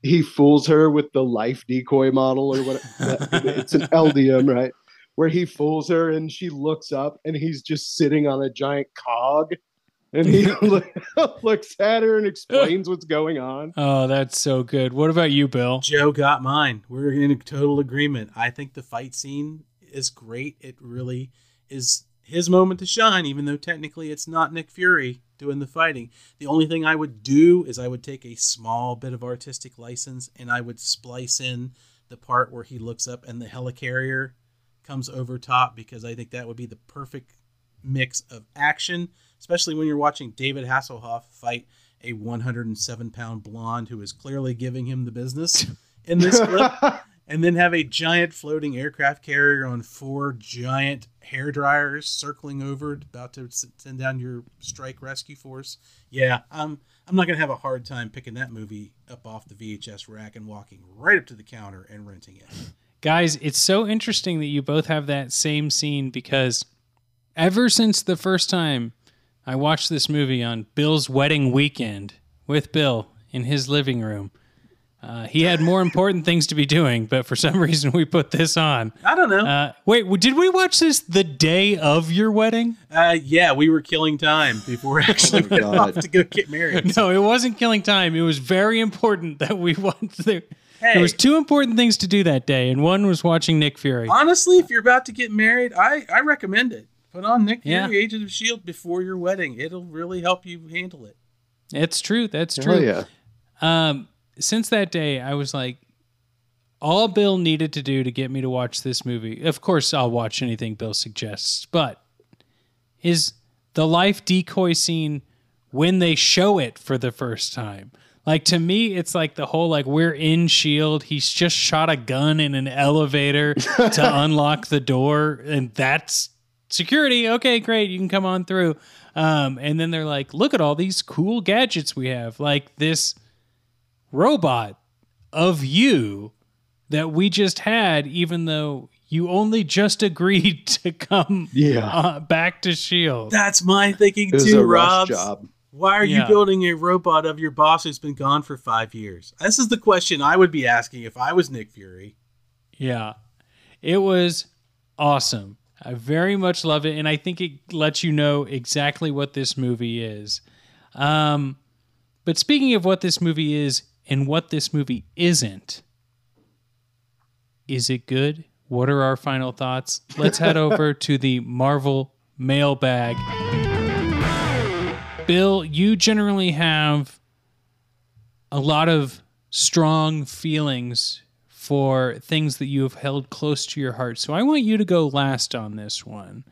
he fools her with the life decoy model or what? [LAUGHS] it's an LDM, right? Where he fools her and she looks up and he's just sitting on a giant cog, and he [LAUGHS] looks at her and explains what's going on. Oh, that's so good. What about you, Bill? Joe got mine. We're in total agreement. I think the fight scene is great. It really is his moment to shine, even though technically it's not Nick Fury doing the fighting. The only thing I would do is I would take a small bit of artistic license and I would splice in the part where he looks up and the helicarrier comes over top because I think that would be the perfect mix of action, especially when you're watching David Hasselhoff fight a 107 pound blonde who is clearly giving him the business in this clip. [LAUGHS] and then have a giant floating aircraft carrier on four giant hair dryers circling over, about to send down your strike rescue force. Yeah, I'm I'm not gonna have a hard time picking that movie up off the VHS rack and walking right up to the counter and renting it. Guys, it's so interesting that you both have that same scene because ever since the first time I watched this movie on Bill's wedding weekend with Bill in his living room, uh, he had more important things to be doing, but for some [LAUGHS] reason we put this on. I don't know. Uh, wait, did we watch this the day of your wedding? Uh, yeah, we were killing time before [LAUGHS] actually went off to go get married. [LAUGHS] No, it wasn't killing time. It was very important that we went there. Hey, there was two important things to do that day, and one was watching Nick Fury. Honestly, if you're about to get married, I, I recommend it. Put on Nick Fury, yeah. Agent of Shield before your wedding. It'll really help you handle it. It's true. That's true. Oh yeah. Um, since that day, I was like, all Bill needed to do to get me to watch this movie. Of course, I'll watch anything Bill suggests, but is the life decoy scene when they show it for the first time. Like to me, it's like the whole like we're in Shield. He's just shot a gun in an elevator to [LAUGHS] unlock the door, and that's security. Okay, great, you can come on through. Um, and then they're like, look at all these cool gadgets we have, like this robot of you that we just had, even though you only just [LAUGHS] agreed to come yeah. uh, back to Shield. That's my thinking too, Rob. Why are yeah. you building a robot of your boss who's been gone for five years? This is the question I would be asking if I was Nick Fury. Yeah, it was awesome. I very much love it, and I think it lets you know exactly what this movie is. Um, but speaking of what this movie is, and what this movie isn't. Is it good? What are our final thoughts? Let's head [LAUGHS] over to the Marvel mailbag. Bill, you generally have a lot of strong feelings for things that you have held close to your heart. So I want you to go last on this one.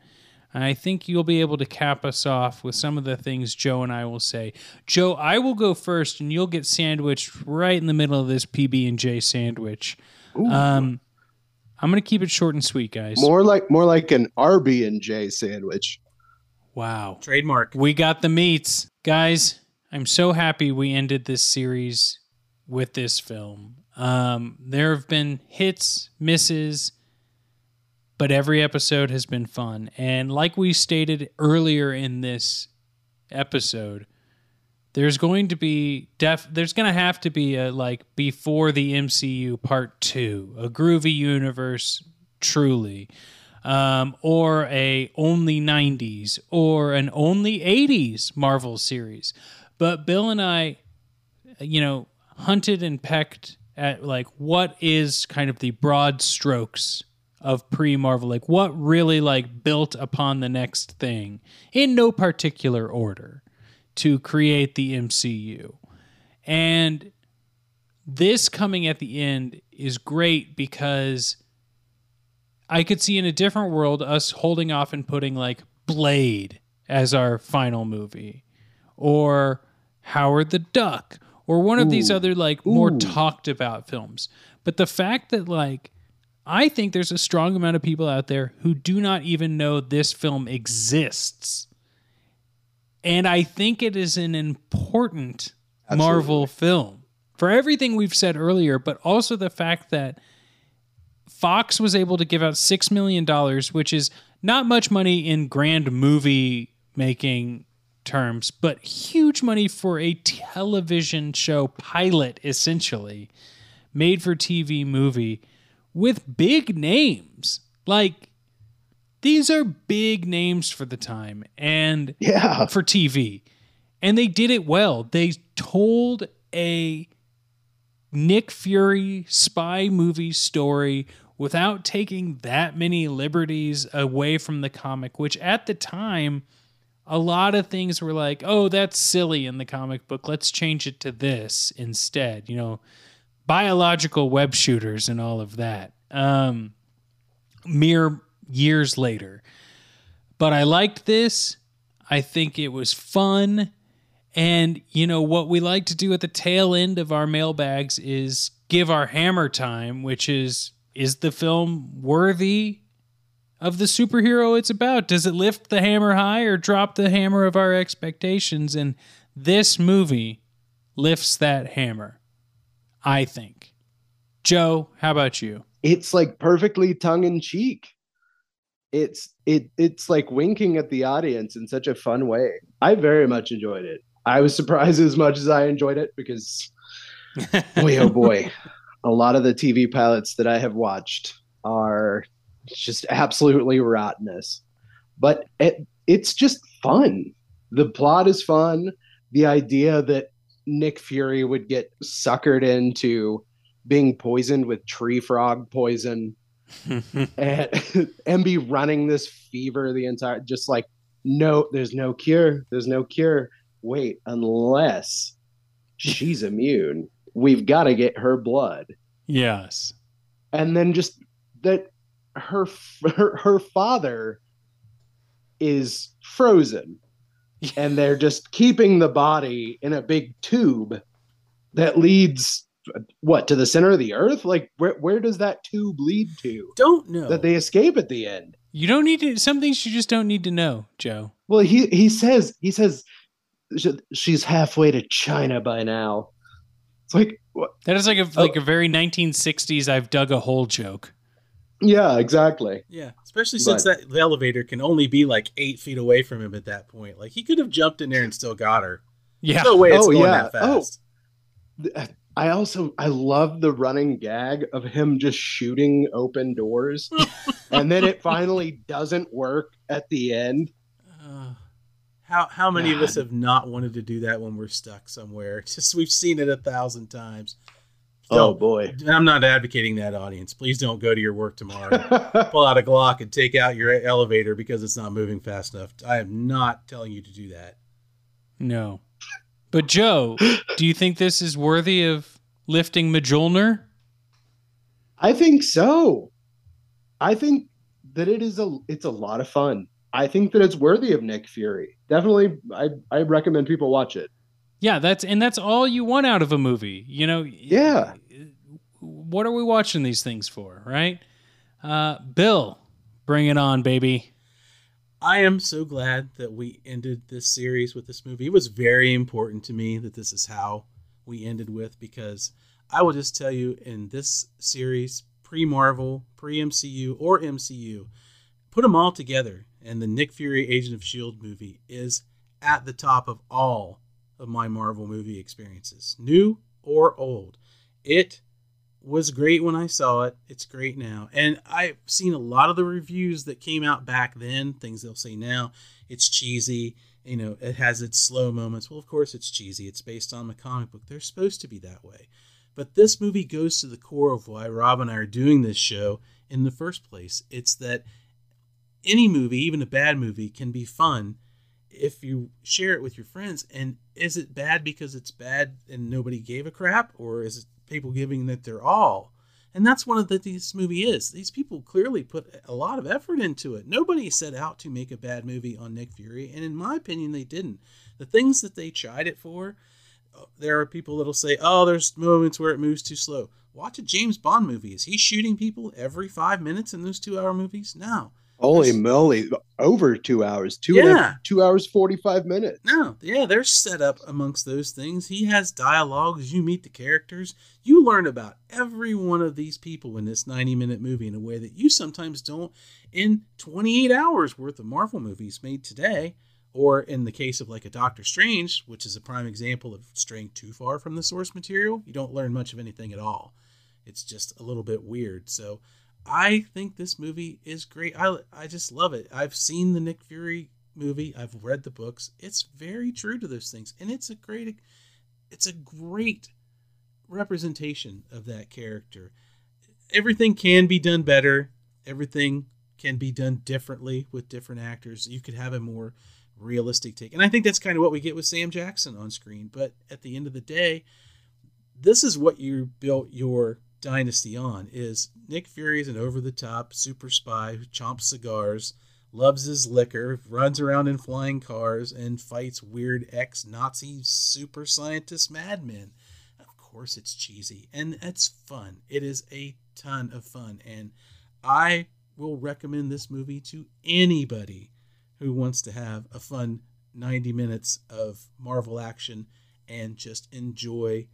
I think you'll be able to cap us off with some of the things Joe and I will say. Joe, I will go first, and you'll get sandwiched right in the middle of this PB and J sandwich. Um, I'm going to keep it short and sweet, guys. More like more like an RB and J sandwich. Wow, trademark. We got the meats, guys. I'm so happy we ended this series with this film. Um, there have been hits, misses but every episode has been fun. And like we stated earlier in this episode, there's going to be def there's going to have to be a like before the MCU part 2, a groovy universe truly. Um, or a only 90s or an only 80s Marvel series. But Bill and I you know hunted and pecked at like what is kind of the broad strokes of pre Marvel, like what really like built upon the next thing in no particular order to create the MCU. And this coming at the end is great because I could see in a different world us holding off and putting like Blade as our final movie or Howard the Duck or one of these other like Ooh. more talked about films. But the fact that like I think there's a strong amount of people out there who do not even know this film exists. And I think it is an important Absolutely. Marvel film for everything we've said earlier, but also the fact that Fox was able to give out $6 million, which is not much money in grand movie making terms, but huge money for a television show pilot, essentially, made for TV movie with big names. Like these are big names for the time and yeah. for TV. And they did it well. They told a Nick Fury spy movie story without taking that many liberties away from the comic, which at the time, a lot of things were like, oh, that's silly in the comic book. Let's change it to this instead. You know, biological web shooters and all of that. Um, mere years later. But I liked this. I think it was fun. And, you know, what we like to do at the tail end of our mailbags is give our hammer time, which is is the film worthy of the superhero it's about? Does it lift the hammer high or drop the hammer of our expectations? And this movie lifts that hammer, I think. Joe, how about you? It's like perfectly tongue in cheek. It's it it's like winking at the audience in such a fun way. I very much enjoyed it. I was surprised as much as I enjoyed it because boy oh boy [LAUGHS] a lot of the TV pilots that I have watched are just absolutely rottenness. But it, it's just fun. The plot is fun. The idea that Nick Fury would get suckered into being poisoned with tree frog poison [LAUGHS] and, [LAUGHS] and be running this fever the entire just like no there's no cure there's no cure wait unless she's immune we've got to get her blood. Yes. And then just that her her, her father is frozen. And they're just keeping the body in a big tube that leads what to the center of the earth? Like where where does that tube lead to don't know. that they escape at the end? You don't need to some things you just don't need to know joe. Well he he says he says she's halfway to china by now. It's like what? That is like a oh. like a very 1960s I've dug a hole joke. Yeah, exactly. Yeah, especially since but, that the elevator can only be like eight feet away from him at that point. Like he could have jumped in there and still got her. Yeah. no way it's oh, going yeah. that oh. fast. Oh. I also I love the running gag of him just shooting open doors, [LAUGHS] and then it finally doesn't work at the end. How how many God. of us have not wanted to do that when we're stuck somewhere? [LAUGHS] Just we've seen it a thousand times. Oh boy! I'm not advocating that audience. Please don't go to your work tomorrow, [LAUGHS] pull out a Glock and take out your elevator because it's not moving fast enough. I am not telling you to do that. No, but Joe, do you think this is worthy of lifting Mjolnir? I think so. I think that it is a it's a lot of fun. I think that it's worthy of Nick Fury. Definitely, I I recommend people watch it. Yeah, that's and that's all you want out of a movie. You know. Yeah. What are we watching these things for, right? Uh, Bill, bring it on, baby. I am so glad that we ended this series with this movie. It was very important to me that this is how we ended with because I will just tell you in this series, pre Marvel, pre MCU, or MCU, put them all together and the Nick Fury Agent of S.H.I.E.L.D. movie is at the top of all of my Marvel movie experiences, new or old. It was great when I saw it. It's great now. And I've seen a lot of the reviews that came out back then, things they'll say now. It's cheesy. You know, it has its slow moments. Well, of course, it's cheesy. It's based on the comic book. They're supposed to be that way. But this movie goes to the core of why Rob and I are doing this show in the first place. It's that any movie, even a bad movie, can be fun if you share it with your friends. And is it bad because it's bad and nobody gave a crap, or is it people giving it their all? And that's one of the this movie is. These people clearly put a lot of effort into it. Nobody set out to make a bad movie on Nick Fury, and in my opinion, they didn't. The things that they tried it for, uh, there are people that'll say, "Oh, there's moments where it moves too slow." Watch a James Bond movie. Is he shooting people every five minutes in those two-hour movies? No. Holy moly, over two hours, two yeah. two hours forty five minutes. No, yeah, they're set up amongst those things. He has dialogues. You meet the characters. You learn about every one of these people in this ninety minute movie in a way that you sometimes don't in twenty eight hours worth of Marvel movies made today. Or in the case of like a Doctor Strange, which is a prime example of straying too far from the source material, you don't learn much of anything at all. It's just a little bit weird. So I think this movie is great. I, I just love it. I've seen the Nick Fury movie. I've read the books. It's very true to those things, and it's a great it's a great representation of that character. everything can be done better. Everything can be done differently with different actors. You could have a more realistic take. And I think that's kind of what we get with Sam Jackson on screen. But at the end of the day, this is what you built your dynasty on is Nick Fury is an over the top super spy who chomps cigars, loves his liquor, runs around in flying cars, and fights weird ex Nazi super scientist madmen. Of course, it's cheesy and it's fun. It is a ton of fun. And I will recommend this movie to anybody who wants to have a fun 90 minutes of Marvel action and just enjoy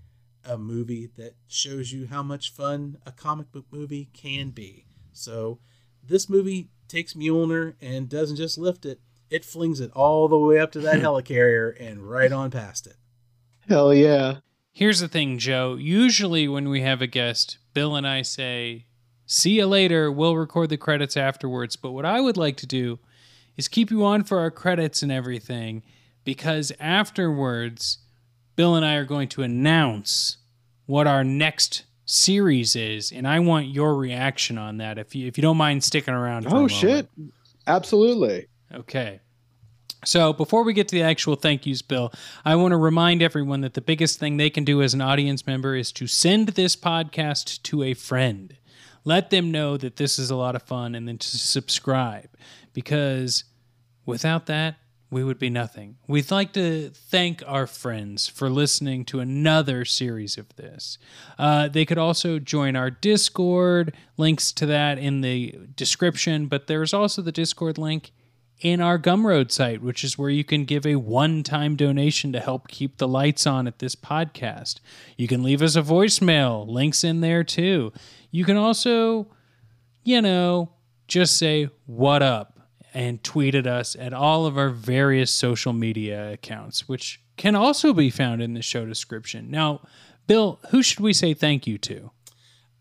a movie that shows you how much fun a comic book movie can be. So, this movie takes Mjolnir and doesn't just lift it, it flings it all the way up to that [LAUGHS] helicarrier and right on past it. Hell yeah. Here's the thing, Joe. Usually, when we have a guest, Bill and I say, See you later. We'll record the credits afterwards. But what I would like to do is keep you on for our credits and everything because afterwards, Bill and I are going to announce what our next series is, and I want your reaction on that. If you if you don't mind sticking around. oh shit! Absolutely. Okay. So, before we get to the actual thank yous, Bill, I want to remind everyone that the biggest thing they can do as an audience member is to send this podcast to a friend. Let them know that this is a lot of fun and then to subscribe because without that, we would be nothing. We'd like to thank our friends for listening to another series of this. Uh, they could also join our Discord, links to that in the description, but there's also the Discord link in our Gumroad site, which is where you can give a one time donation to help keep the lights on at this podcast. You can leave us a voicemail, links in there too. You can also, you know, just say, What up? And tweeted us at all of our various social media accounts, which can also be found in the show description. Now, Bill, who should we say thank you to?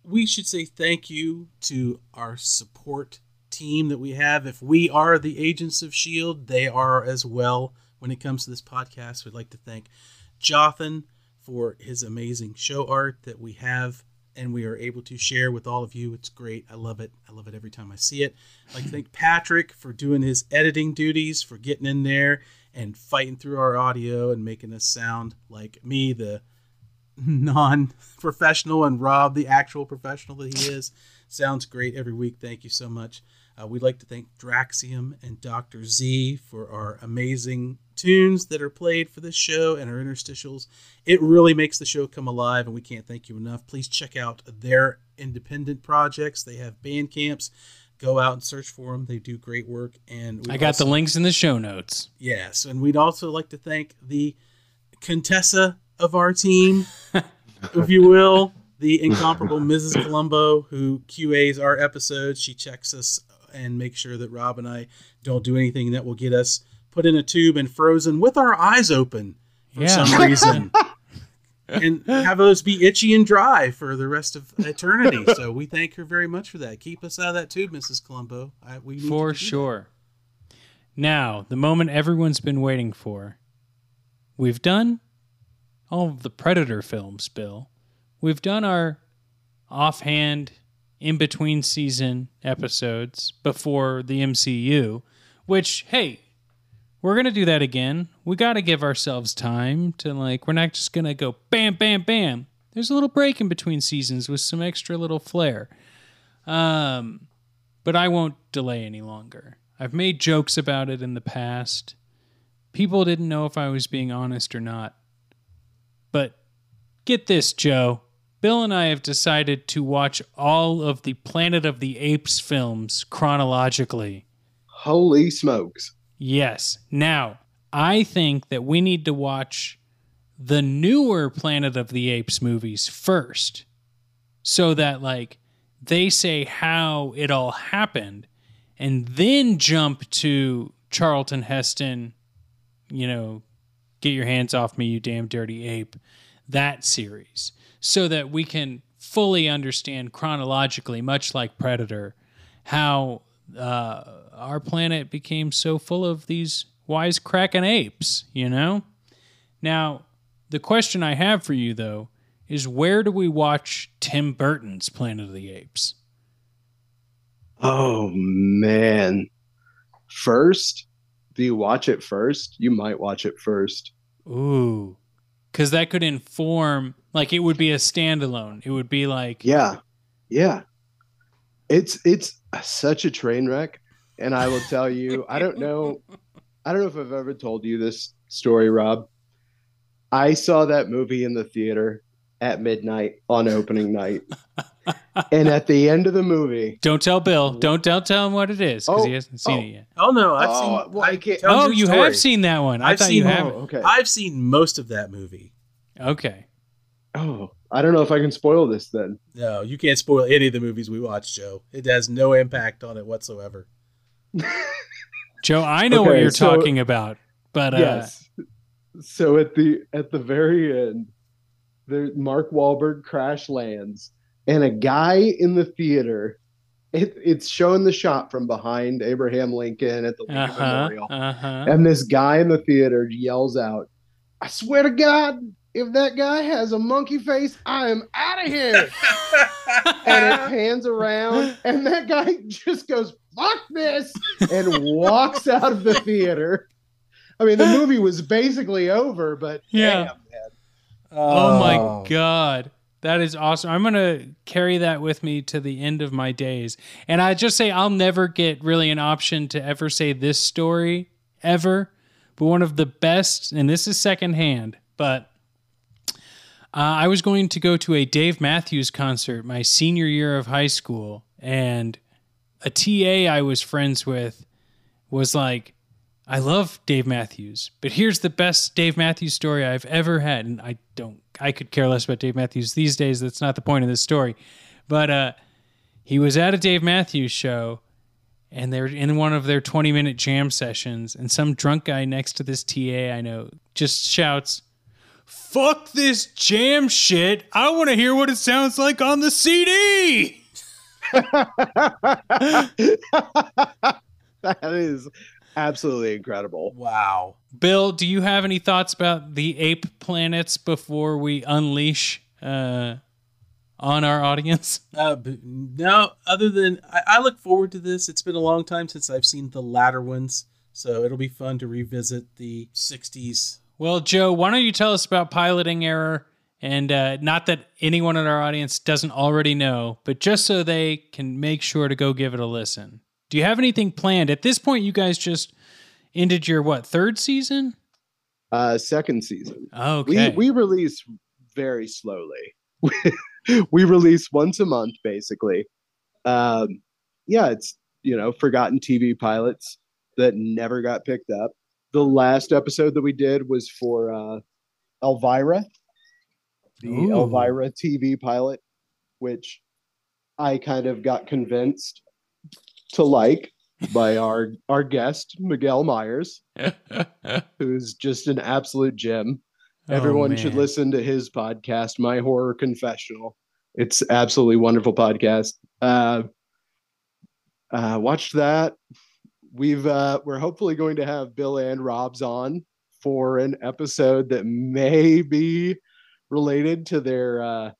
We should say thank you to our support team that we have. If we are the agents of S.H.I.E.L.D., they are as well when it comes to this podcast. We'd like to thank Jothan for his amazing show art that we have and we are able to share with all of you. It's great. I love it. I love it every time I see it. I'd like to thank Patrick for doing his editing duties, for getting in there and fighting through our audio and making us sound like me, the non [LAUGHS] professional, and Rob, the actual professional that he is. Sounds great every week. Thank you so much. Uh, we'd like to thank Draxium and Dr. Z for our amazing tunes that are played for this show and our interstitials. It really makes the show come alive, and we can't thank you enough. Please check out their independent projects. They have Bandcamps. Go out and search for them. They do great work. And I got also, the links in the show notes. Yes, and we'd also like to thank the Contessa of our team, [LAUGHS] if you will, the incomparable Mrs. Colombo, who QAs our episodes. She checks us and make sure that Rob and I don't do anything that will get us put in a tube and frozen with our eyes open for yeah. some reason. [LAUGHS] and have those be itchy and dry for the rest of eternity. [LAUGHS] so we thank her very much for that. Keep us out of that tube, Mrs. Colombo. I, we for sure. That. Now, the moment everyone's been waiting for. We've done all of the Predator films, Bill. We've done our offhand, in between season episodes before the MCU, which, hey, we're gonna do that again. We got to give ourselves time to like. We're not just gonna go bam, bam, bam. There's a little break in between seasons with some extra little flair. Um, but I won't delay any longer. I've made jokes about it in the past. People didn't know if I was being honest or not. But get this, Joe. Bill and I have decided to watch all of the Planet of the Apes films chronologically. Holy smokes. Yes. Now, I think that we need to watch the newer Planet of the Apes movies first so that, like, they say how it all happened and then jump to Charlton Heston, you know, get your hands off me, you damn dirty ape, that series, so that we can fully understand chronologically, much like Predator, how uh, our planet became so full of these wisecracking apes, you know? Now, the question I have for you, though, is where do we watch Tim Burton's Planet of the Apes? Oh man. First, do you watch it first? You might watch it first. Ooh. Cuz that could inform like it would be a standalone. It would be like Yeah. Yeah. It's it's such a train wreck and I will tell you, I don't know I don't know if I've ever told you this story, Rob. I saw that movie in the theater at midnight on opening night. [LAUGHS] and at the end of the movie, Don't tell Bill. Don't tell tell him what it is cuz Oh, he hasn't seen oh. it yet. Oh no, I've Oh, seen. well, I can't- Oh, you story. have seen that one. I I've thought seen you oh, haven't. oh, okay. I've seen most of that movie. Okay. Oh, I don't know if I can spoil this then. No, you can't spoil any of the movies we watch, Joe. It has no impact on it whatsoever. [LAUGHS] Joe, I know what you're so- talking about. But uh yes. So at the at the very end, there Mark Wahlberg crash lands, and a guy in the theater. It, it's showing the shot from behind Abraham Lincoln at the Lincoln uh-huh. Memorial, Uh-huh. and this guy in the theater yells out, "I swear to God, if that guy has a monkey face, I am out of here!" [LAUGHS] and it pans around, and that guy just goes, "Fuck this!" and walks out of the theater. I mean, the movie was basically over, but Yeah. damn, man. Oh my oh. god. That is awesome. I'm going to carry that with me to the end of my days. And I just say I'll never get really an option to ever say this story ever. But one of the best, and this is secondhand, but I was going to go to a Dave Matthews concert my senior year of high school. And a TA I was friends with was like, I love Dave Matthews, but here's the best Dave Matthews story I've ever had. And I don't, I could care less about Dave Matthews these days. That's not the point of this story. But uh, he was at a Dave Matthews show and they're in one of their 20 minute jam sessions. And some drunk guy next to this TA I know just shouts, Fuck this jam shit. I want to hear what it sounds like on the CD. [LAUGHS] that is absolutely incredible. Wow. Bill, do you have any thoughts about the ape planets before we unleash uh, on our audience? [LAUGHS] Uh, no, other than I, I look forward to this. It's been a long time since I've seen the latter ones, so it'll be fun to revisit the '60s. Well, Joe, why don't you tell us about piloting error? And uh, not that anyone in our audience doesn't already know, but just so they can make sure to go give it a listen. Do you have anything planned? At this point, you guys just ended your what third season? Uh, second season. Okay. We we release very slowly. [LAUGHS] we release once a month, basically. Um, yeah, it's you know forgotten TV pilots that never got picked up. The last episode that we did was for uh, Elvira, the Ooh. Elvira TV pilot, which I kind of got convinced to like by our our guest Miguel Myers, [LAUGHS] who's just an absolute gem. Oh, Everyone should listen to his podcast, My Horror Confessional. It's absolutely wonderful podcast. Uh, uh, watch that. We've uh, we're hopefully going to have Bill and Rob's on for an episode that may be related to their uh,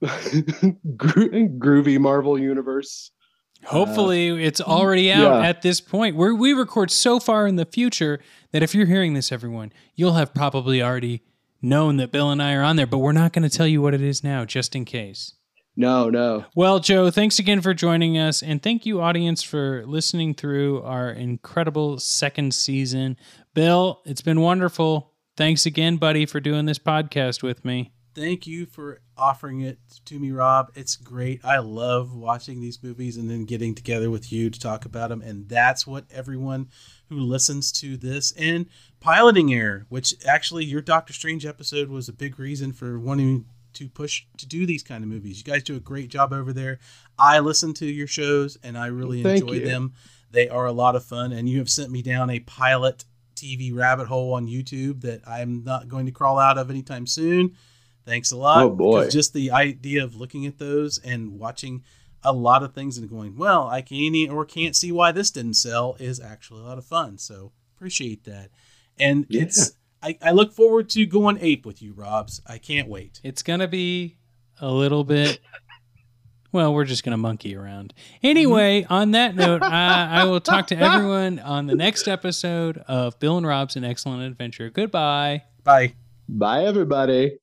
[LAUGHS] gro- groovy Marvel universe. Hopefully, it's already out yeah. at this point. Where we record so far in the future that if you're hearing this, everyone, you'll have probably already known that Bill and I are on there. But we're not going to tell you what it is now, just in case. No, no. Well, Joe, thanks again for joining us, and thank you, audience, for listening through our incredible second season. Bill, it's been wonderful. Thanks again, buddy, for doing this podcast with me. Thank you for offering it to me, Rob. It's great. I love watching these movies and then getting together with you to talk about them. And that's what everyone who listens to this and piloting error, which actually your Doctor Strange episode was a big reason for wanting to push to do these kind of movies. You guys do a great job over there. I listen to your shows and I really Thank enjoy you. them. They are a lot of fun. And you have sent me down a pilot TV rabbit hole on YouTube that I'm not going to crawl out of anytime soon. Thanks a lot. Oh, boy. Just the idea of looking at those and watching a lot of things and going, well, I can't or can't see why this didn't sell is actually a lot of fun. So appreciate that. And Yeah. it's I, I look forward to going ape with you, Robs. I can't wait. It's going to be a little bit. Well, we're just going to monkey around. Anyway, mm-hmm. on that note, I, I will talk to [LAUGHS] everyone on the next episode of Bill and Rob's An Excellent Adventure. Goodbye. Bye. Bye, everybody.